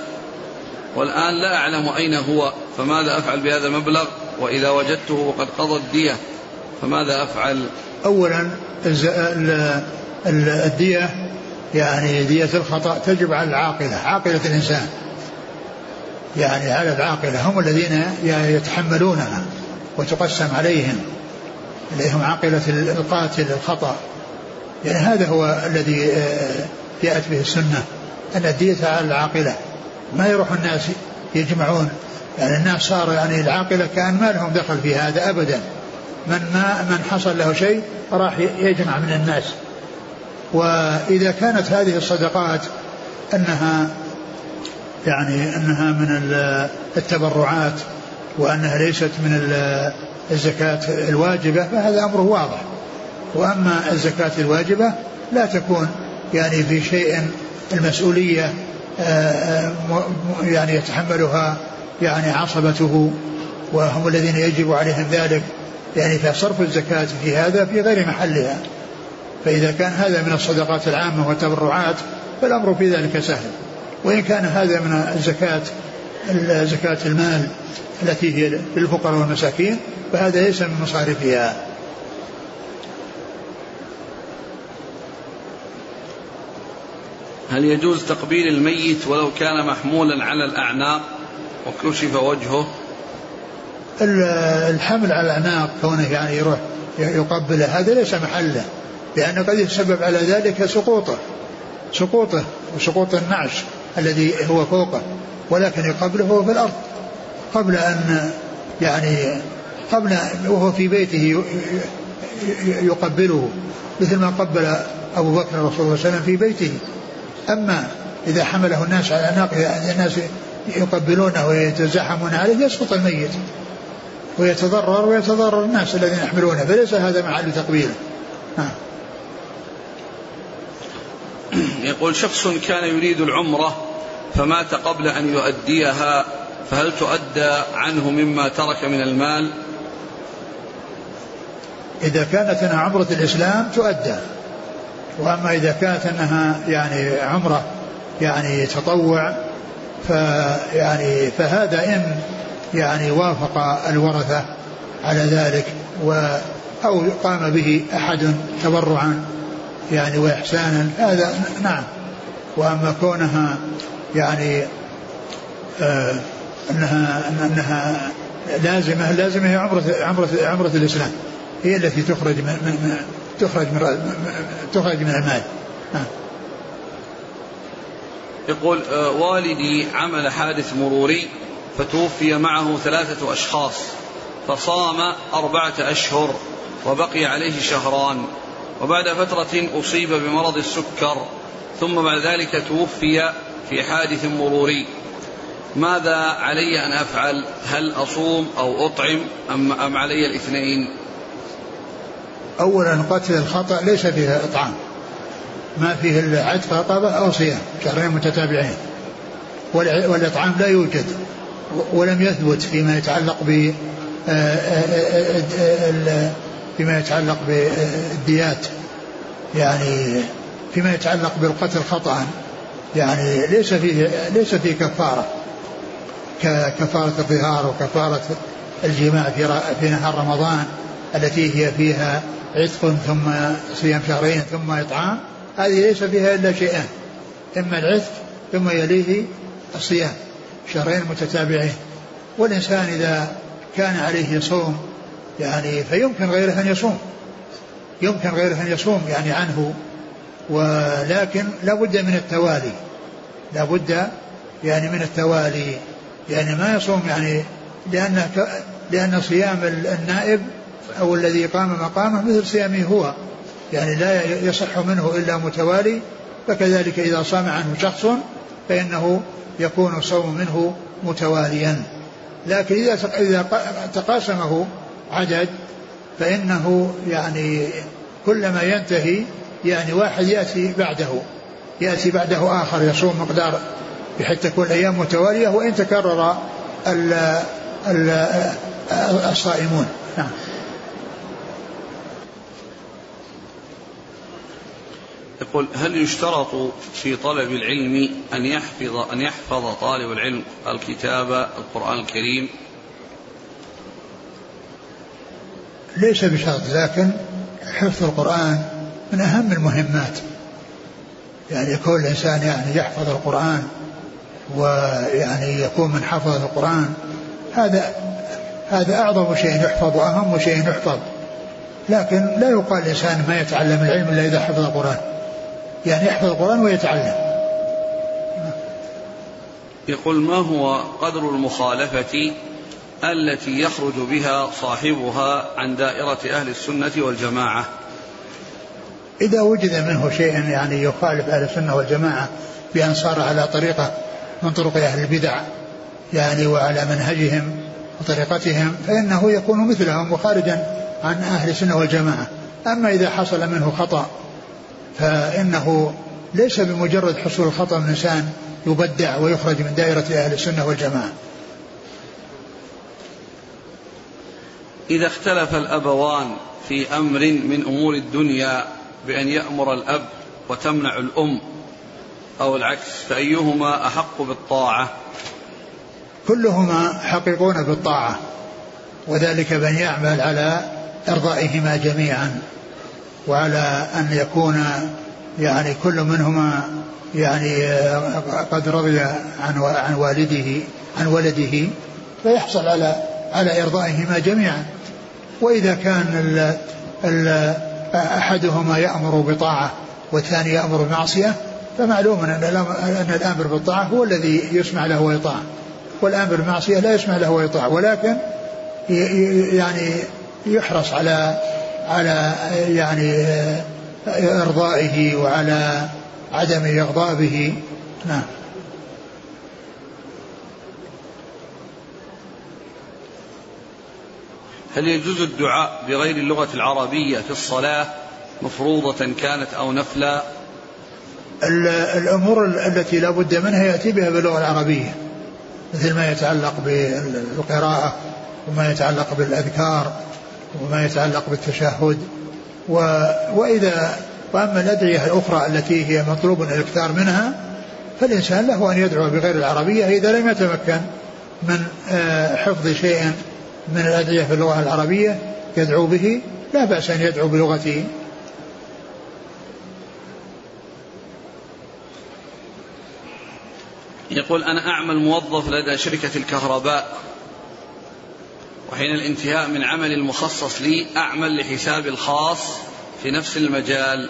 والآن لا أعلم أين هو فماذا أفعل بهذا المبلغ وإذا وجدته وقد قضى الدية فماذا أفعل؟ أولا الدية يعني دية الخطأ تجب على العاقلة عاقلة الإنسان. يعني على العاقلة هم الذين يتحملونها وتقسم عليهم. اللي هم عاقلة القاتل الخطأ. يعني هذا هو الذي آه، جاءت به السنة أن الدية على العاقلة. ما يروح الناس يجمعون. يعني الناس صار يعني العاقلة كأن ما لهم دخل في هذا أبدا. من ما من حصل له شيء راح يجمع من الناس. وإذا كانت هذه الصدقات أنها يعني أنها من التبرعات وأنها ليست من الزكاة الواجبة فهذا أمر واضح. وأما الزكاة الواجبة لا تكون يعني في شيء المسؤولية آه، آه، يعني يتحملها يعني عصبته وهم الذين يجب عليهم ذلك. يعني فصرف الزكاة في هذا في غير محلها. فإذا كان هذا من الصدقات العامة والتبرعات فالأمر في ذلك سهل. وإن كان هذا من الزكاة زكاة المال التي هي للفقراء والمساكين فهذا ليس من مصارفها. هل يجوز تقبيل الميت ولو كان محمولا على الأعناق وكشف وجهه؟ الحمل على الأعناق كونه يعني يروح يقبله هذا ليس محله لأنه قد يتسبب على ذلك سقوطه سقوطه وسقوط النعش الذي هو فوقه ولكن يقبله في الأرض. قبل أن يعني قبل وهو في بيته يقبله مثل ما قبل أبو بكر رسول الله صلى الله عليه وسلم في بيته. أما إذا حمله الناس على أعناق الناس يقبلونه ويتزاحمون عليه يسقط الميت ويتضرر ويتضرر الناس الذين يحملونه. فليس هذا محل تقبيله نعم. يقول شخص كان يريد العمرة فمات قبل أن يؤديها فهل تؤدى عنه مما ترك من المال؟ إذا كانت أنها عمرة الإسلام تؤدى. وأما إذا كانت أنها يعني عمرة يعني تطوع فيعني فهذا إن يعني وافق الورثة على ذلك و أو قام به أحد تبرعا يعني وإحسانا هذا نعم. وأما كونها يعني آه أنها أنها لازمة لازمة هي عمرة عمرة عمرة الإسلام. هي التي تخرج من, من تخرج من تخرج من المال. نعم يقول آه، والدي عمل حادث مروري فتوفي معه ثلاثة أشخاص فصام أربعة أشهر وبقي عليه شهران. وبعد فترة أصيب بمرض السكر ثم بعد ذلك توفي في حادث مروري. ماذا علي أن أفعل؟ هل أصوم أو أطعم؟ أم, أم علي الاثنين؟ أولا قتل الخطأ ليس فيه إطعام. ما فيه إلا عتق رقبة أو صيام شهرين متتابعين. والإطعام لا يوجد ولم يثبت فيما يتعلق ب آه، آه، آه، فيما يتعلق بالديات. يعني فيما يتعلق بالقتل خطأ. يعني ليس فيه ليس فيه كفارة. ككفارة الظهار وكفارة الجماع في في نهار رمضان التي هي فيها عتق ثم صيام شهرين ثم إطعام هذه ليس فيها إلا شيئان إما العتق ثم يليه الصيام شهرين متتابعين. والإنسان إذا كان عليه صوم يعني فيمكن غيره أن يصوم يمكن غيره أن يصوم يعني عنه ولكن لا بد من التوالي لا بد يعني من التوالي يعني ما يصوم يعني لأن لأن صيام النائب أو الذي قام مقامه مثل صيامه هو. يعني لا يصح منه إلا متوالي. فكذلك إذا صام عنه شخص فإنه يكون الصوم منه متواليا. لكن إذا إذا تقاسمه عدد فإنه يعني كلما ينتهي يعني واحد يأتي بعده. يأتي بعده آخر يصوم مقدار بحيث تكون الأيام متوالية وإن تكرر ال ال الصائمون. نعم. يقول هل يشترط في طلب العلم أن يحفظ أن يحفظ طالب العلم الكتاب القرآن الكريم؟ ليس بشرط لكن حفظ القرآن من أهم المهمات. يعني يكون الإنسان يعني يحفظ القرآن ويعني يكون من حفظ القرآن هذا هذا أعظم شيء يحفظ وأهم شيء يحفظ. لكن لا يقال الإنسان ما يتعلم العلم إلا إذا حفظ القرآن. يعني يحفظ القرآن ويتعلم. يقول ما هو قدر المخالفة التي يخرج بها صاحبها عن دائرة أهل السنة والجماعة؟ إذا وجد منه شيء يعني يخالف أهل السنة والجماعة بأن صار على طريقة من طرق أهل البدع يعني وعلى منهجهم وطريقتهم فإنه يكون مثلهم وخارجا عن أهل السنة والجماعة. أما إذا حصل منه خطأ فإنه ليس بمجرد حصول الخطأ من إنسان يبدع ويخرج من دائرة أهل السنة والجماعة. إذا اختلف الأبوان في أمر من أمور الدنيا بأن يأمر الأب وتمنع الأم أو العكس فأيهما أحق بالطاعة؟ كلهما حقيقون بالطاعة وذلك بأن يعمل على إرضائهما جميعا وعلى أن يكون يعني كل منهما يعني قد رضي عن عن والده عن ولده فيحصل على على إرضائهما جميعا. وإذا كان ال ال أحدهما يأمر بطاعة والثاني يأمر بمعصية فمعلوم أن الآمر بالطاعة هو الذي يسمع له ويطاع. والآمر بالمعصية لا يسمع له ويطاع ولكن يعني يحرص على على يعني إرضائه وعلى عدم إغضابه نعم. هل يجوز الدعاء بغير اللغة العربية في الصلاة مفروضة كانت أو نفلا؟ الأمور التي لا بد منها يأتي بها باللغة العربية مثل ما يتعلق بالقراءة وما يتعلق بالأذكار وما يتعلق بالتشهد. و وإذا وأما الأدعية الأخرى التي هي مطلوب الإكثار منها فالإنسان له أن يدعو بغير العربية إذا لم يتمكن من آه، حفظ شيء من الأدعية في اللغة العربية يدعو به. لا بأس أن يدعو بلغته. يقول أنا أعمل موظف لدى شركة الكهرباء وحين الانتهاء من عمل المخصص لي أعمل لحسابي الخاص في نفس المجال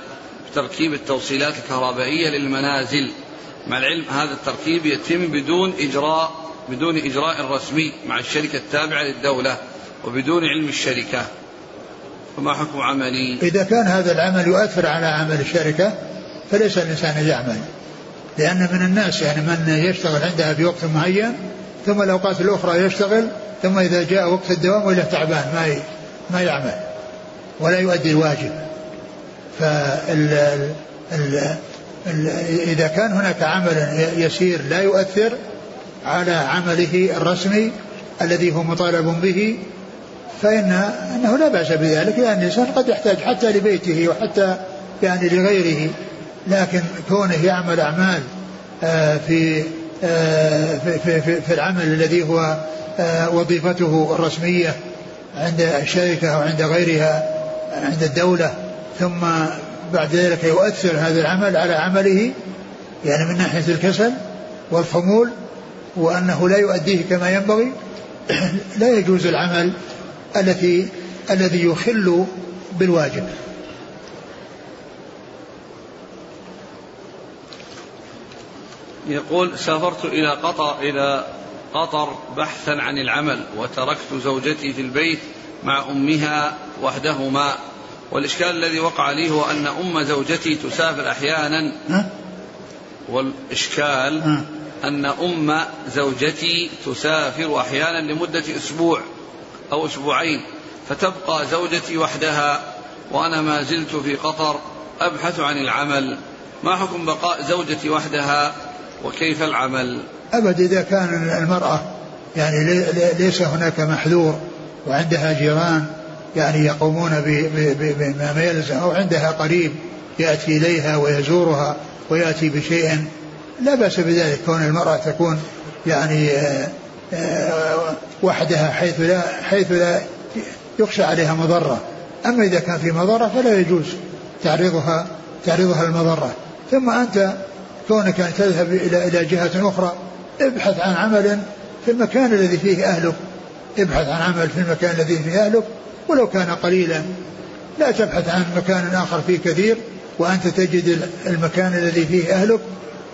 تركيب التوصيلات الكهربائية للمنازل. مع العلم هذا التركيب يتم بدون إجراء بدون إجراء رسمي مع الشركة التابعة للدولة وبدون علم الشركة. فما حكم عملي؟ إذا كان هذا العمل يؤثر على عمل الشركة فليس الإنسان يعمل. لأن من الناس يعني من يشتغل عندها في وقت معين ثم الأوقات الأخرى يشتغل ثم إذا جاء وقت الدوام وإلى تعبان ما ما يعمل ولا يؤدي الواجب. فال ال ال إذا كان هناك عمل يسير لا يؤثر على عمله الرسمي الذي هو مطالب به فإن أنه لا بأس بذلك لأن الإنسان قد يحتاج حتى لبيته وحتى يعني لغيره. لكن كونه يعمل أعمال آه، في آه، في, في, في العمل الذي هو آه، وظيفته الرسمية عند الشركة أو عند غيرها عند الدولة ثم بعد ذلك يؤثر هذا العمل على عمله يعني من ناحية الكسل والخمول وأنه لا يؤديه كما ينبغي لا يجوز العمل التي الذي يخل بالواجب. يقول سافرت إلى قطر إلى قطر بحثا عن العمل وتركت زوجتي في البيت مع أمها وحدهما. والإشكال الذي وقع لي هو أن أم زوجتي تسافر أحيانا. والإشكال أن أم زوجتي تسافر أحيانا لمدة أسبوع أو أسبوعين فتبقى زوجتي وحدها وأنا ما زلت في قطر أبحث عن العمل. ما حكم بقاء زوجتي وحدها؟ وكيف العمل؟ أبد إذا كان المرأة يعني ليس هناك محذور وعندها جيران يعني يقومون بما يلزم أو عندها قريب يأتي إليها ويزورها ويأتي بشيء لا بأس بذلك. كون المرأة تكون يعني آه، آه، وحدها حيث لا حيث لا يخشى عليها مضرة. أما إذا كان في مضرة فلا يجوز تعريضها تعريضها المضرة. ثم أنت كونك أن تذهب إلى إلى جهة أخرى ابحث عن عمل في المكان الذي فيه أهلك. ابحث عن عمل في المكان الذي فيه أهلك. ولو كان قليلا لا تبحث عن مكان آخر فيه كثير وأنت تجد المكان الذي فيه أهلك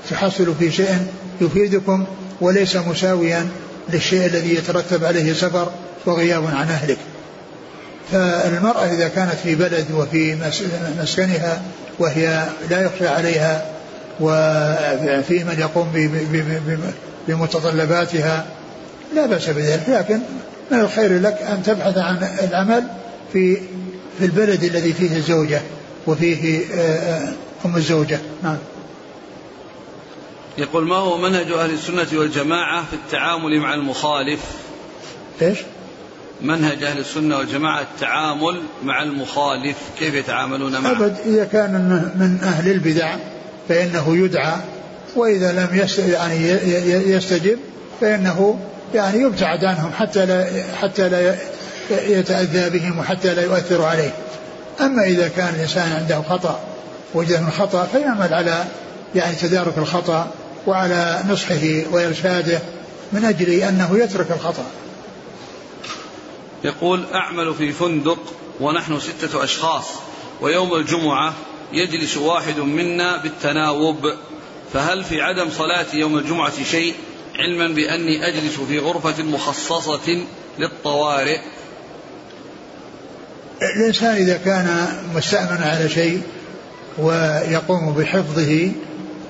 تحصل في شيء يفيدكم وليس مساويا للشيء الذي يترتب عليه سفر وغياب عن أهلك. فالمرأة إذا كانت في بلد وفي مسكنها وهي لا يخشى عليها وفي من يقوم بمتطلباتها. لا بأس بذلك لكن من الخير لك أن تبحث عن العمل في في البلد الذي فيه الزوجة وفيه آه، آه، أم الزوجة. نعم. يقول ما هو منهج أهل السنة والجماعة في التعامل مع المخالف؟ إيش؟ منهج أهل السنة والجماعة التعامل مع المخالف كيف يتعاملون معه؟ أبد إذا كان من أهل البدع فإنه يدعى وإذا لم يعني يستجب فإنه يعني يبتعد عنهم حتى لا حتى لا يتأذى بهم وحتى لا يؤثر عليه. أما إذا كان الإنسان عنده خطأ وجد من خطأ فيعمل على يعني تدارك الخطأ وعلى نصحه وإرشاده من أجل أنه يترك الخطأ. يقول أعمل في فندق ونحن ستة أشخاص ويوم الجمعة يجلس واحد منا بالتناوب فهل في عدم صلاتي يوم الجمعة شيء؟ علما بأني أجلس في غرفة مخصصة للطوارئ. الإنسان إذا كان مستأمن على شيء ويقوم بحفظه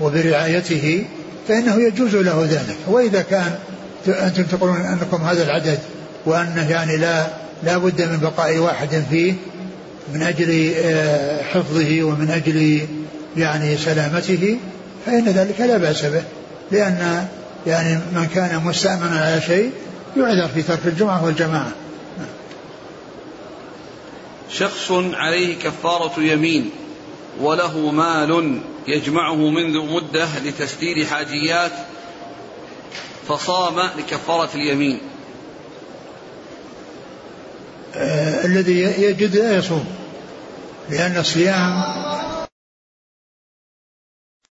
وبرعايته فإنه يجوز له ذلك. وإذا كان أنتم تقولون أنكم هذا العدد وأنه يعني لا لا بد من بقاء واحد فيه من أجل آه، حفظه ومن أجل يعني سلامته فإن ذلك لا بأس به. لأن يعني من كان مستأمنا على شيء يعذر في ترك الجمعة والجماعة. شخص عليه كفارة يمين وله مال يجمعه منذ مدة لتسديد حاجيات فصام لكفارة اليمين. الذي يجد لا يصوم لأن الصيام